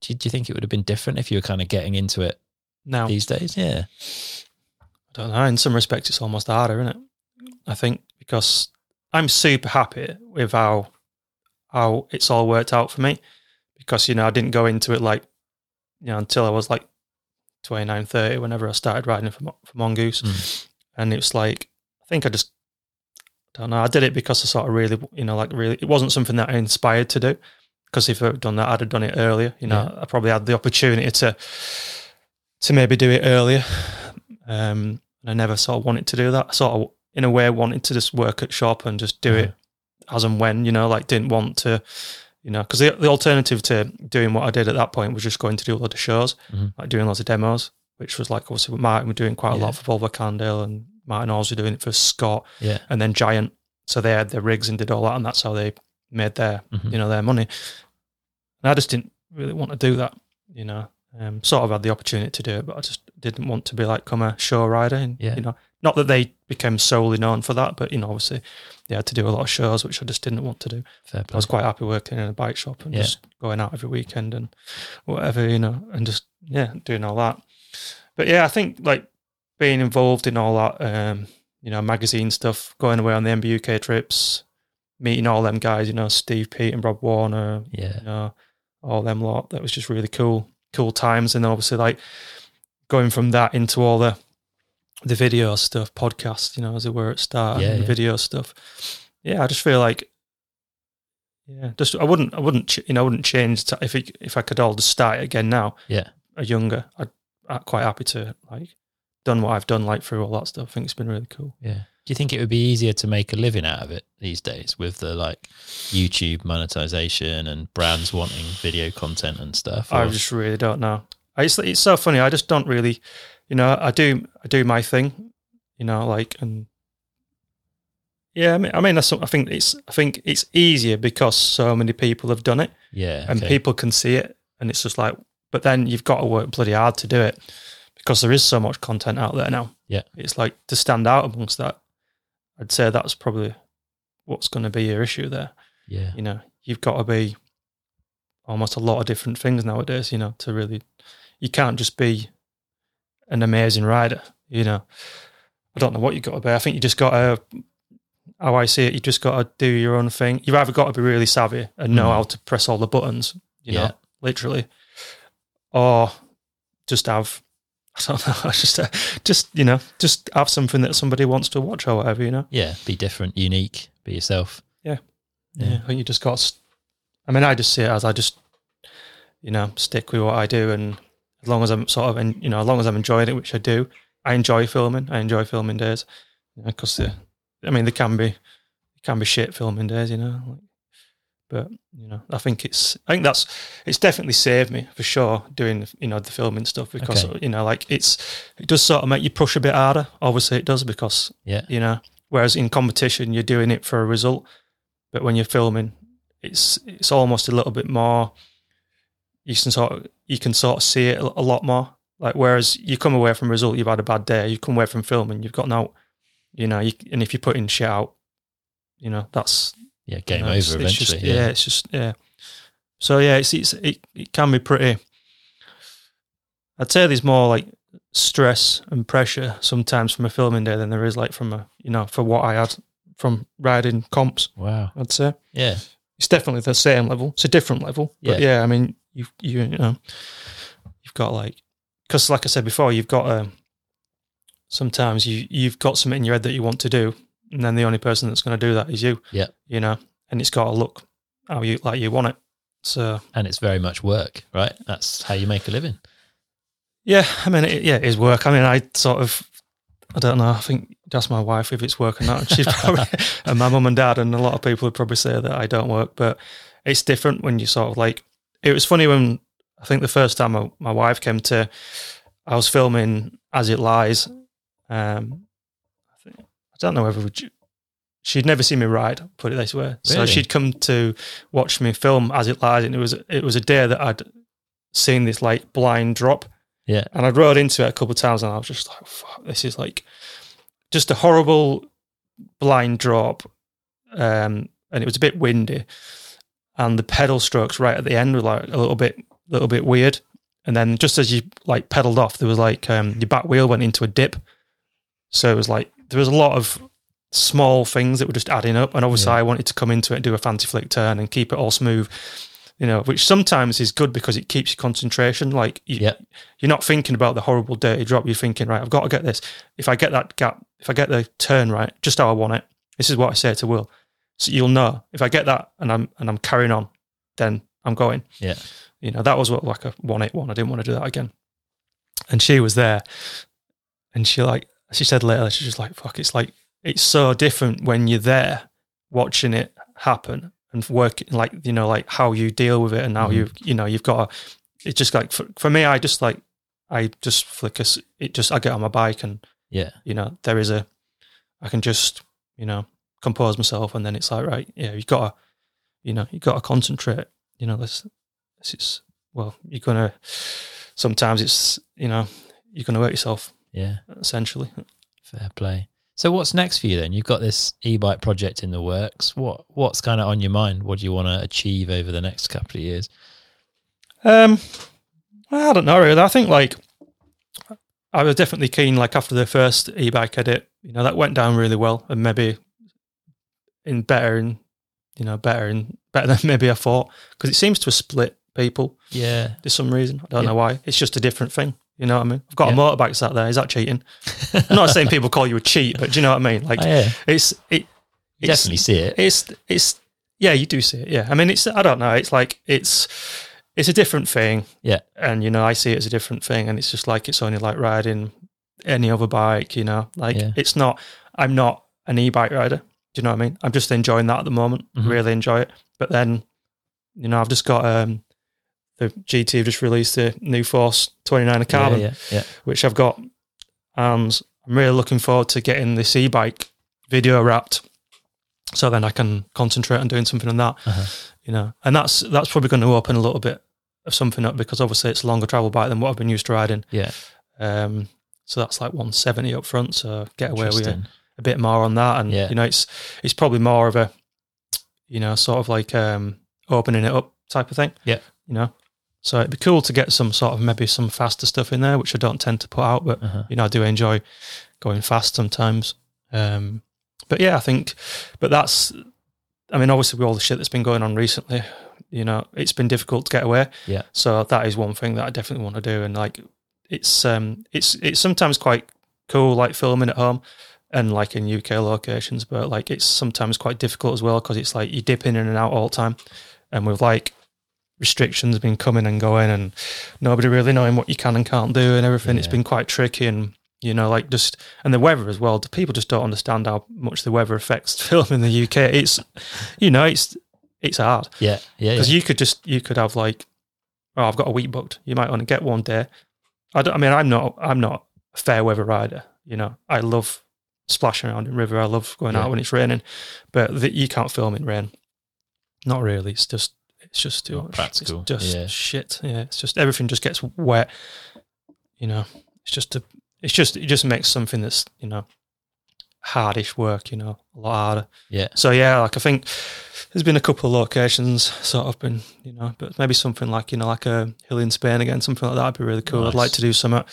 Do you, do you think it would have been different if you were kind of getting into it Now, these days? Yeah. I don't know. In some respects, it's almost harder, isn't it? I think because I'm super happy with how how it's all worked out for me. Because you know, I didn't go into it like you know until I was like 29, 30, whenever I started riding for for Mongoose, Mm. and it was like I think I just I don't know. I did it because I sort of really, you know, like really, it wasn't something that I inspired to do. Because if I'd done that, I'd have done it earlier. You know, I probably had the opportunity to to maybe do it earlier. Um, and I never sort of wanted to do that. I sort of, in a way, wanted to just work at shop and just do it as and when. You know, like didn't want to, you know, because the, the alternative to doing what I did at that point was just going to do a lot of shows, Mhm. like doing lots of demos, which was like obviously with Martin were doing quite a Yeah. lot for Volvo Cannondale and Martin Oz were doing it for Scott Yeah. and then Giant. So they had their rigs and did all that, and that's how they made their Mhm. you know their money. And I just didn't really want to do that, you know. Um, sort of had the opportunity to do it, but I just didn't want to be like come a show rider. And Yeah. you know, not that they became solely known for that, but you know, obviously they had to do a lot of shows, which I just didn't want to do. Fair I was quite happy working in a bike shop and Yeah. just going out every weekend and whatever, you know, and just yeah, doing all that. But yeah, I think like being involved in all that, um, you know, magazine stuff, going away on the MBUK trips, meeting all them guys, you know, Steve Peat and Rob Warner, Yeah. you know, all them lot. That was just really cool, cool times. And then obviously like going from that into all the the video stuff, podcast, you know, as it were at start, Yeah, yeah. video stuff. Yeah, I just feel like, yeah, just I wouldn't, I wouldn't, you know, I wouldn't change t- if it, if I could all just start again now. Yeah. a younger, I'd, I'm quite happy to like done what I've done like through all that stuff. I think it's been really cool. Yeah. Do you think it would be easier to make a living out of it these days with the like YouTube monetization and brands wanting video content and stuff? I just really don't know. I just, it's so funny. I just don't really, you know, I do, I do my thing, you know, like, and yeah, I mean, I mean, that's, I think it's, I think it's easier because so many people have done it yeah. and okay. people can see it, and it's just like, but then you've got to work bloody hard to do it because there is so much content out there now. Yeah. it's like to stand out amongst that. I'd say that's probably what's going to be your issue there yeah. you know, you've got to be almost a lot of different things nowadays, you know, to really, you can't just be an amazing rider, you know. I don't know what you got to be. I think you just got to, how I see it, you just got to do your own thing. You've either got to be really savvy and know Mm. how to press all the buttons, you Yeah. know, literally, or just have, I don't know, just, uh, just, you know, just have something that somebody wants to watch or whatever, you know. Yeah. Be different, unique, be yourself. Yeah. Yeah. Yeah, I think you just got. I mean, I just see it as I just, you know, stick with what I do, and as long as I'm sort of, en- you know, as long as I'm enjoying it, which I do, I enjoy filming. I enjoy filming days, because I mean, there can be, it can be shit filming days, you know. But you know, I think it's, I think that's, it's definitely saved me for sure doing, you know, the filming stuff because Okay. you know, like it's, it does sort of make you push a bit harder. Obviously, it does because Yeah. you know. Whereas in competition, you're doing it for a result, but when you're filming, it's it's almost a little bit more. You can sort of you can sort of see it a lot more. Like whereas you come away from a result, you've had a bad day. You come away from filming, you've gotten out. You know, you, and if you're putting shit out, you know that's Yeah. you Game know, over it's- it's eventually. just- yeah. it's just yeah. So yeah, it's, it's it it can be pretty. I'd say there's more like stress and pressure sometimes from a filming day than there is like from a you know for what I had from riding comps. Wow. I'd say Yeah. it's definitely the same level. It's a different level, but Yeah. yeah, I mean you you you know you've got like because like I said before, you've got um sometimes you you've got something in your head that you want to do, and then the only person that's going to do that is you. Yeah. you know, and it's got to look how you like you want it. So And it's very much work, right? That's how you make a living. yeah, I mean, it, yeah, it is work. I mean, I sort of, I don't know. I think that's my wife if it's work or not. She's probably and my mum and dad, and a lot of people would probably say that I don't work, but it's different when you sort of like. It was funny when I think the first time my, my wife came to, I was filming As It Lies. Um, I think I don't know whether she'd never seen me ride. Put it this way, so Really? she'd come to watch me film As It Lies, and it was it was a day that I'd seen this like blind drop. Yeah. And I'd rode into it a couple of times and I was just like, fuck, this is like just a horrible blind drop. Um, and it was a bit windy. And the pedal strokes right at the end were like a little bit little bit weird. And then just as you like pedaled off, there was like um, your back wheel went into a dip. So it was like there was a lot of small things that were just adding up. And obviously Yeah. I wanted to come into it and do a fancy flick turn and keep it all smooth. You know, which sometimes is good because it keeps your concentration. Like you, Yeah. you're not thinking about the horrible dirty drop. You're thinking, right, I've got to get this. If I get that gap, if I get the turn right, just how I want it. This is what I say to Will. So you'll know if I get that and I'm and I'm carrying on, then I'm going. Yeah. You know, that was what like a one eight one. I didn't want to do that again. And she was there, and she like she said later, she's just like, "Fuck!" It's like it's so different when you're there watching it happen and working like you know like how you deal with it and how Mhm. you you know you've got to, it's just like for, for me I just like I just flick it just I get on my bike and Yeah. you know there is a I can just you know compose myself and then it's like right yeah you've got to you know you've got to concentrate you know this this is well you're gonna sometimes it's you know you're gonna hurt yourself Yeah. essentially Fair play. So what's next for you then? You've got this e-bike project in the works. What what's kind of on your mind? What do you want to achieve over the next couple of years? Um, I don't know really. I think like I was definitely keen. Like after the first e-bike edit, you know, that went down really well, and maybe in better and you know better and better than maybe I thought because it seems to have split people Yeah. for some reason. I don't Yeah. know why. It's just a different thing. You know what I mean? I've got Yeah. a motorbike sat there. Is that cheating? I'm not saying people call you a cheat, but do you know what I mean? Like Oh, yeah. it's it. It's- definitely see it. it's it's yeah you do see it yeah i mean it's i don't know it's like it's it's a different thing Yeah. and you know i see it as a different thing and it's just like it's only like riding any other bike you know like it's not i'm not an e-bike rider do you know what i mean i'm just enjoying that at the moment Mhm. really enjoy it but then you know i've just got um the gt have just released the new force 29 of carbon Yeah, yeah, yeah. which I've got. And I'm really looking forward to getting this e-bike video wrapped, so then I can concentrate on doing something on that. Uh-huh. You know, and that's that's probably going to open a little bit of something up because obviously it's a longer travel bike than what I've been used to riding. Yeah. Um, so that's like 170 up front. So get away with Interesting. A bit more on that, and Yeah. you know, it's it's probably more of a, you know, sort of like um opening it up type of thing. Yeah. You know, so it'd be cool to get some sort of maybe some faster stuff in there, which I don't tend to put out, but Uh-huh. you know, I do enjoy going fast sometimes. Um, but yeah, I think, but that's, I mean, obviously with all the shit that's been going on recently, you know, it's been difficult to get away. Yeah. So that is one thing that I definitely want to do, and like, it's um, it's it's sometimes quite cool, like filming at home and like in UK locations, but like it's sometimes quite difficult as well because it's like you dip in and out all the time, and with like restrictions been coming and going, and nobody really knowing what you can and can't do and everything, it's been quite tricky and. You know, like just and the weather as well. People just don't understand how much the weather affects film in the UK. It's, you know, it's it's hard Yeah. Yeah. because yeah. you could just you could have like, oh, I've got a week booked. You might only get one day. I don't. I mean, I'm not. I'm not a fair weather rider. You know, I love splashing around in river. I love going Yeah. out when it's raining, but the, you can't film in rain. Not really. It's just. It's just too much. practical, It's just yeah. shit. Yeah. It's just everything just gets wet. You know. It's just a. It's just. It just makes something that's you know, hardish work. You know, a lot harder. yeah. So yeah, like I think there's been a couple of locations sort of been, you know, but maybe something like you know, like a hill in Spain again, something like that would be really cool. I'd like to do something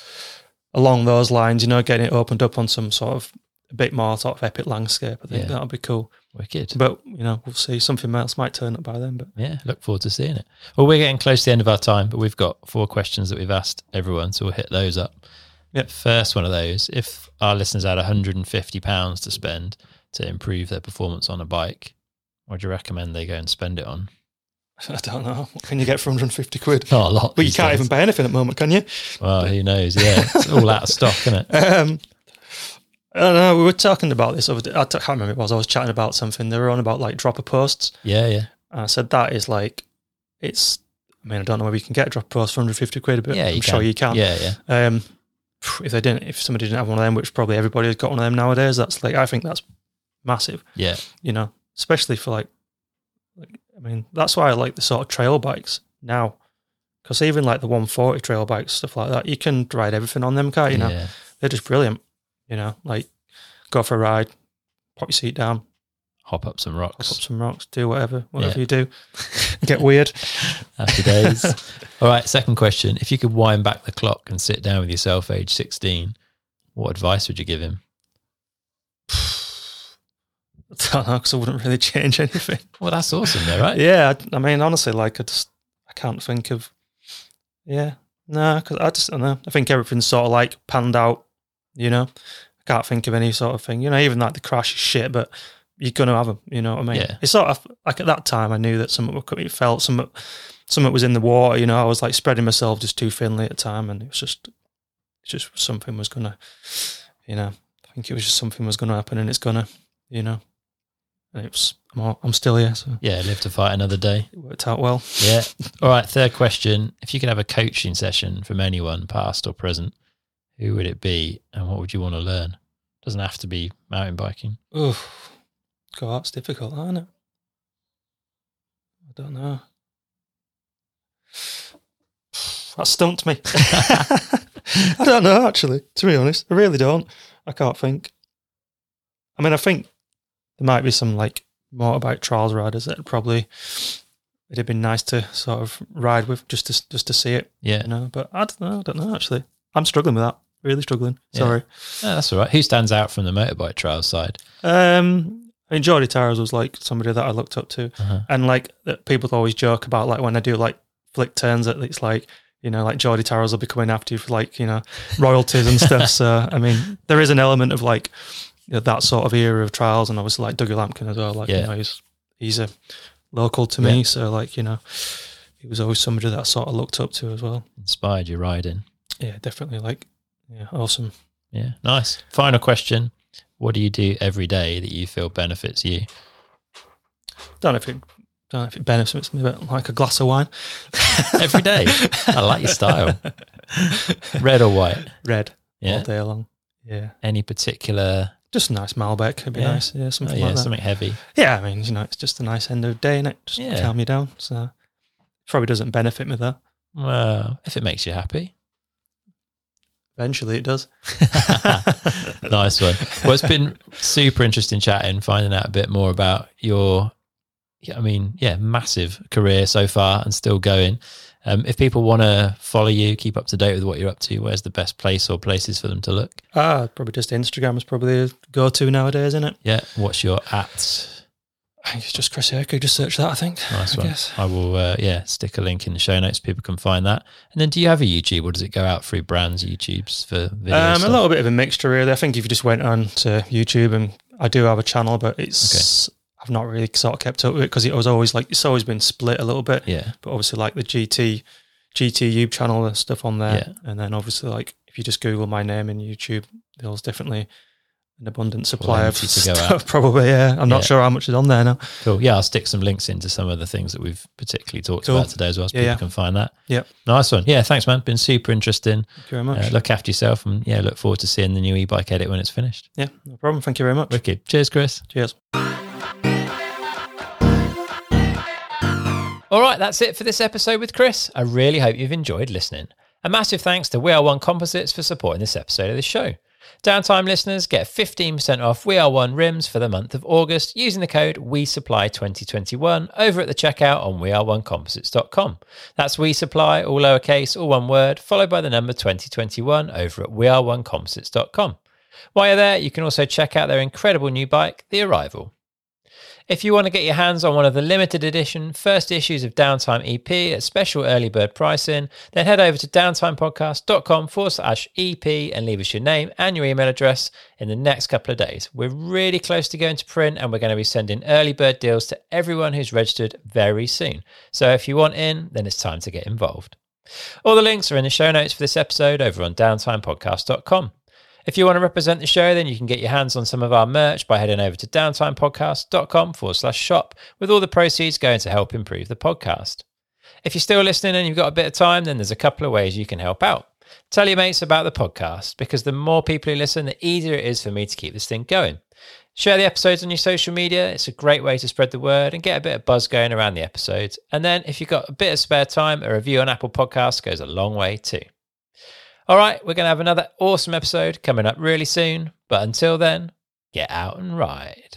along those lines, you know, getting it opened up on some sort of a bit more sort of epic landscape. I think Yeah. that'll be cool. Wicked. But you know, we'll see. Something else might turn up by then. But Yeah, look forward to seeing it. Well, we're getting close to the end of our time, but we've got four questions that we've asked everyone, so we'll hit those up. Yep. First one of those, if our listeners had £150 to spend to improve their performance on a bike, what do you recommend they go and spend it on? I don't know. What can you get for 150 quid? Not a lot. But you can't days. even buy anything at the moment, can you? Well, who knows? Yeah, it's all out of stock, isn't it? Um, I don't know. We were talking about this over. I can't remember it was. I was chatting about something. They were on about like dropper posts. Yeah, yeah. And I said that is like, it's. I mean, I don't know whether you can get a dropper post for 150 quid, but Yeah, I'm you sure you can. Yeah, yeah. Um, if they didn't, if somebody didn't have one of them, which probably everybody has got one of them nowadays, that's like I think that's massive. Yeah. You know, especially for like, like I mean, that's why I like the sort of trail bikes now, because even like the 140 trail bikes stuff like that, you can ride everything on them, can't you? Know, yeah. they're just brilliant. You know, like go for a ride, pop your seat down, Hop up some hop rocks. up some rocks, do whatever, whatever Yeah. you do, get weird. Happy days. All right, second question. If you could wind back the clock and sit down with yourself age 16, what advice would you give him? I don't know, because I wouldn't really change anything. Well, that's awesome, though, right? Yeah, I, I mean, honestly, like I just I can't think of. Yeah, no, because I just I don't know. I think everything's sort of like panned out. You know, I can't think of any sort of thing. You know, even like the crash is shit, but you're gonna have them. You know what I mean? Yeah. It's sort of like at that time I knew that something was coming. It felt something, something was in the water. You know, I was like spreading myself just too thinly at the time, and it was just, it's just something was gonna. You know, I think it was just something was gonna happen, and it's gonna. You know, and it was. I'm, all, I'm still here, so Yeah, live to fight another day. it worked out well. Yeah. All right, third question. If you could have a coaching session from anyone, past or present, who would it be and what would you want to learn? Doesn't have to be mountain biking. Oof. God, that's difficult, isn't it? I don't know. That stumped me. I don't know, actually, to be honest. I really don't. I can't think. I mean, I think there might be some like motorbike trials riders that probably it'd have been nice to sort of ride with just to just to see it, Yeah. you know. But I don't know. I don't know actually. I'm struggling with that. Really struggling. Yeah. Sorry. No, that's all right. Who stands out from the motorbike trials side? Um, I mean, Jordi Tarrés was like somebody that I looked up to, Uh-huh. and like people always joke about like when I do like flick turns, it's like you know like Jordi Tarrés will be coming after you for like you know royalties and stuff. So I mean, there is an element of like you know, that sort of era of trials, and obviously like Dougie Lampkin as well. Like Yeah. you know, he's he's a local to me, Yeah. so like you know, he was always somebody that I sort of looked up to as well. Inspired your riding. Yeah, definitely. Like, yeah, awesome. Yeah. Nice. Final question. What do you do every day that you feel benefits you? Don't know if it. Don't know if it benefits me, but like a glass of wine. Every day? I like your style. Red or white? Red Yeah. all day long. Yeah. Any particular Just a nice Malbec would be Yeah. nice. Yeah, oh, something yeah, like that. something heavy? Yeah, I mean, you know, it's just a nice end of day, and it just Yeah. calm you down. So probably doesn't benefit me though. Well, if it makes you happy. Eventually, it does. nice one. Well, it's been super interesting chatting, finding out a bit more about your, I mean, yeah, massive career so far and still going. Um, if people want to follow you, keep up to date with what you're up to, where's the best place or places for them to look? ah, probably just Instagram is probably a go-to nowadays, isn't it? Yeah, what's your at? I think it's just Chris Akrigg. Just search that. I think. Nice I one. guess. I will, uh, yeah, stick a link in the show notes. People can find that. And then, do you have a YouTube, or does it go out through brands' YouTubes for video? Um, a little bit of a mixture, really. I think if you just went on to YouTube, and I do have a channel, but it's I've not really sort of kept up with it because it was always like it's always been split a little bit. Yeah, but obviously like the GT GTU channel and stuff on there. Yeah. And then obviously like if you just Google my name in YouTube, there's definitely an abundant supply of to go stuff. out. Probably, yeah. I'm not sure how much is on there now. cool. Yeah, I'll stick some links into some of the things that we've particularly talked Cool. about today as well, so Yeah, people yeah. can find that. Yep. Nice one. Yeah, thanks, man. Been super interesting. Thank you very much. Uh, look after yourself, and yeah, look forward to seeing the new e-bike edit when it's finished. yeah, no problem. Thank you very much. Wicked. Cheers, Chris. Cheers. All right, that's it for this episode with Chris. I really hope you've enjoyed listening. A massive thanks to We Are One Composites for supporting this episode of the show. Downtime listeners get 15% off We Are One rims for the month of August using the code WeSupply2021 over at the checkout on weareonecomposites.com. That's We Supply, all lowercase, all one word, followed by the number 2021 over at weareonecomposites.com. While you're there, you can also check out their incredible new bike, The Arrival. If you want to get your hands on one of the limited edition first issues of Downtime EP at special early bird pricing, then head over to downtimepodcast.com forward slash EP and leave us your name and your email address in the next couple of days. We're really close to going to print and we're going to be sending early bird deals to everyone who's registered very soon. So if you want in, then it's time to get involved. All the links are in the show notes for this episode over on downtimepodcast.com. If you want to represent the show, then you can get your hands on some of our merch by heading over to downtimepodcast.com forward slash shop, with all the proceeds going to help improve the podcast. If you're still listening and you've got a bit of time, then there's a couple of ways you can help out. Tell your mates about the podcast because the more people who listen, the easier it is for me to keep this thing going. Share the episodes on your social media. It's a great way to spread the word and get a bit of buzz going around the episodes. And then if you've got a bit of spare time, a review on Apple Podcasts goes a long way too. All right, we're going to have another awesome episode coming up really soon. But until then, get out and ride.